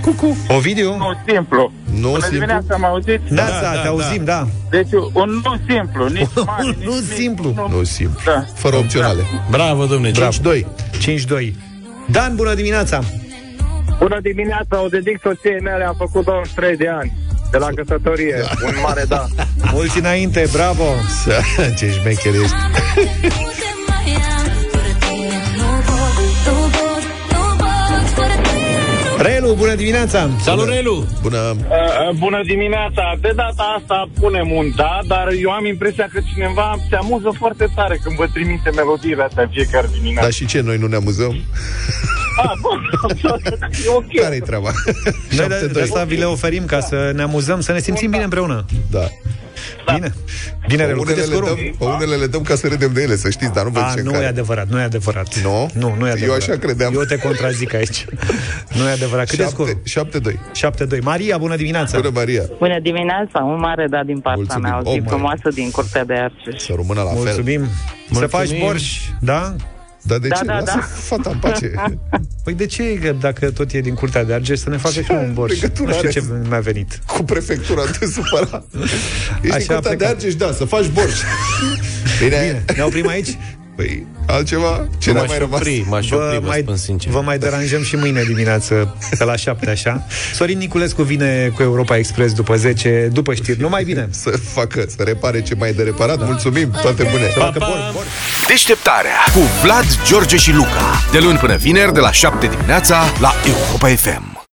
Cucu! Ovidiu! Nu simplu. Nu Bună simplu. dimineața, mă auziți? Da, da, te auzim, da. Deci un nu simplu, nici [laughs] mare, nici Nu simplu. Nu simplu. Da. Fără opționale. Bravo, domnule! 5-2. 5-2. Dan, bună dimineața! Bună dimineața, o dedic soției mele, am făcut 23 de ani de la căsătorie. Un mare da. [laughs] Mulți înainte, bravo! [laughs] Ce șmecher ești. Relu, bună dimineața! Salut, Relu! Bună! Uh, uh, bună dimineața! De data asta punem un da, dar eu am impresia că cineva se amuză foarte tare când vă trimite melodiile astea în fiecare dimineață. Dar și ce, noi nu ne amuzăm? Ah, bun, e [laughs] ok. Care-i treaba? [laughs] Noi de, 7-2. de asta vi le oferim ca să ne amuzăm, să ne simțim bine împreună. Da. Bine. Bine, Pe Relu, cât unele, e le scorul? dăm, pe unele le dăm ca să râdem de ele, să știți, dar nu vă A, zicem nu care. e adevărat, nu e adevărat. Nu? Nu, nu e Eu adevărat. așa credeam. Eu te contrazic aici. [laughs] nu e adevărat. Cât e scorul? 7-2. 7-2. Maria, bună dimineața! Bună, Maria! Bună dimineața, un mare da din partea Mulțumim. mea, o zi Oh, frumoasă din Curtea de Arce. Să rămână la fel. Mulțumim. Să faci borș, da? Dar de Da, ce? da, Lasă da. [laughs] fata în pace. [laughs] Păi de ce, că dacă tot e din curtea de Argeș, să ne facă și un borș? legătură Nu știu are? ce mi-a venit. Cu prefectura te supăra. [laughs] Ești Așa în curtea a de plecat. Argeș, da, să faci borș. Bine. Bine, ne oprim aici? Păi, altceva? Ce Nu ne-a m-aș mai rămas? opri, m-aș Vă opri, vă mai, spun sincer. vă mai deranjăm și mâine dimineață pe la 7, așa. Sorin Niculescu vine cu Europa Express după 10, după știri. Numai bine! [laughs] Să facă, să repare ce mai e de reparat. Mulțumim, toate bune. Să facă bor, bor. Deșteptarea cu Vlad, George și Luca. De luni până vineri, de la 7 dimineața, la Europa FM.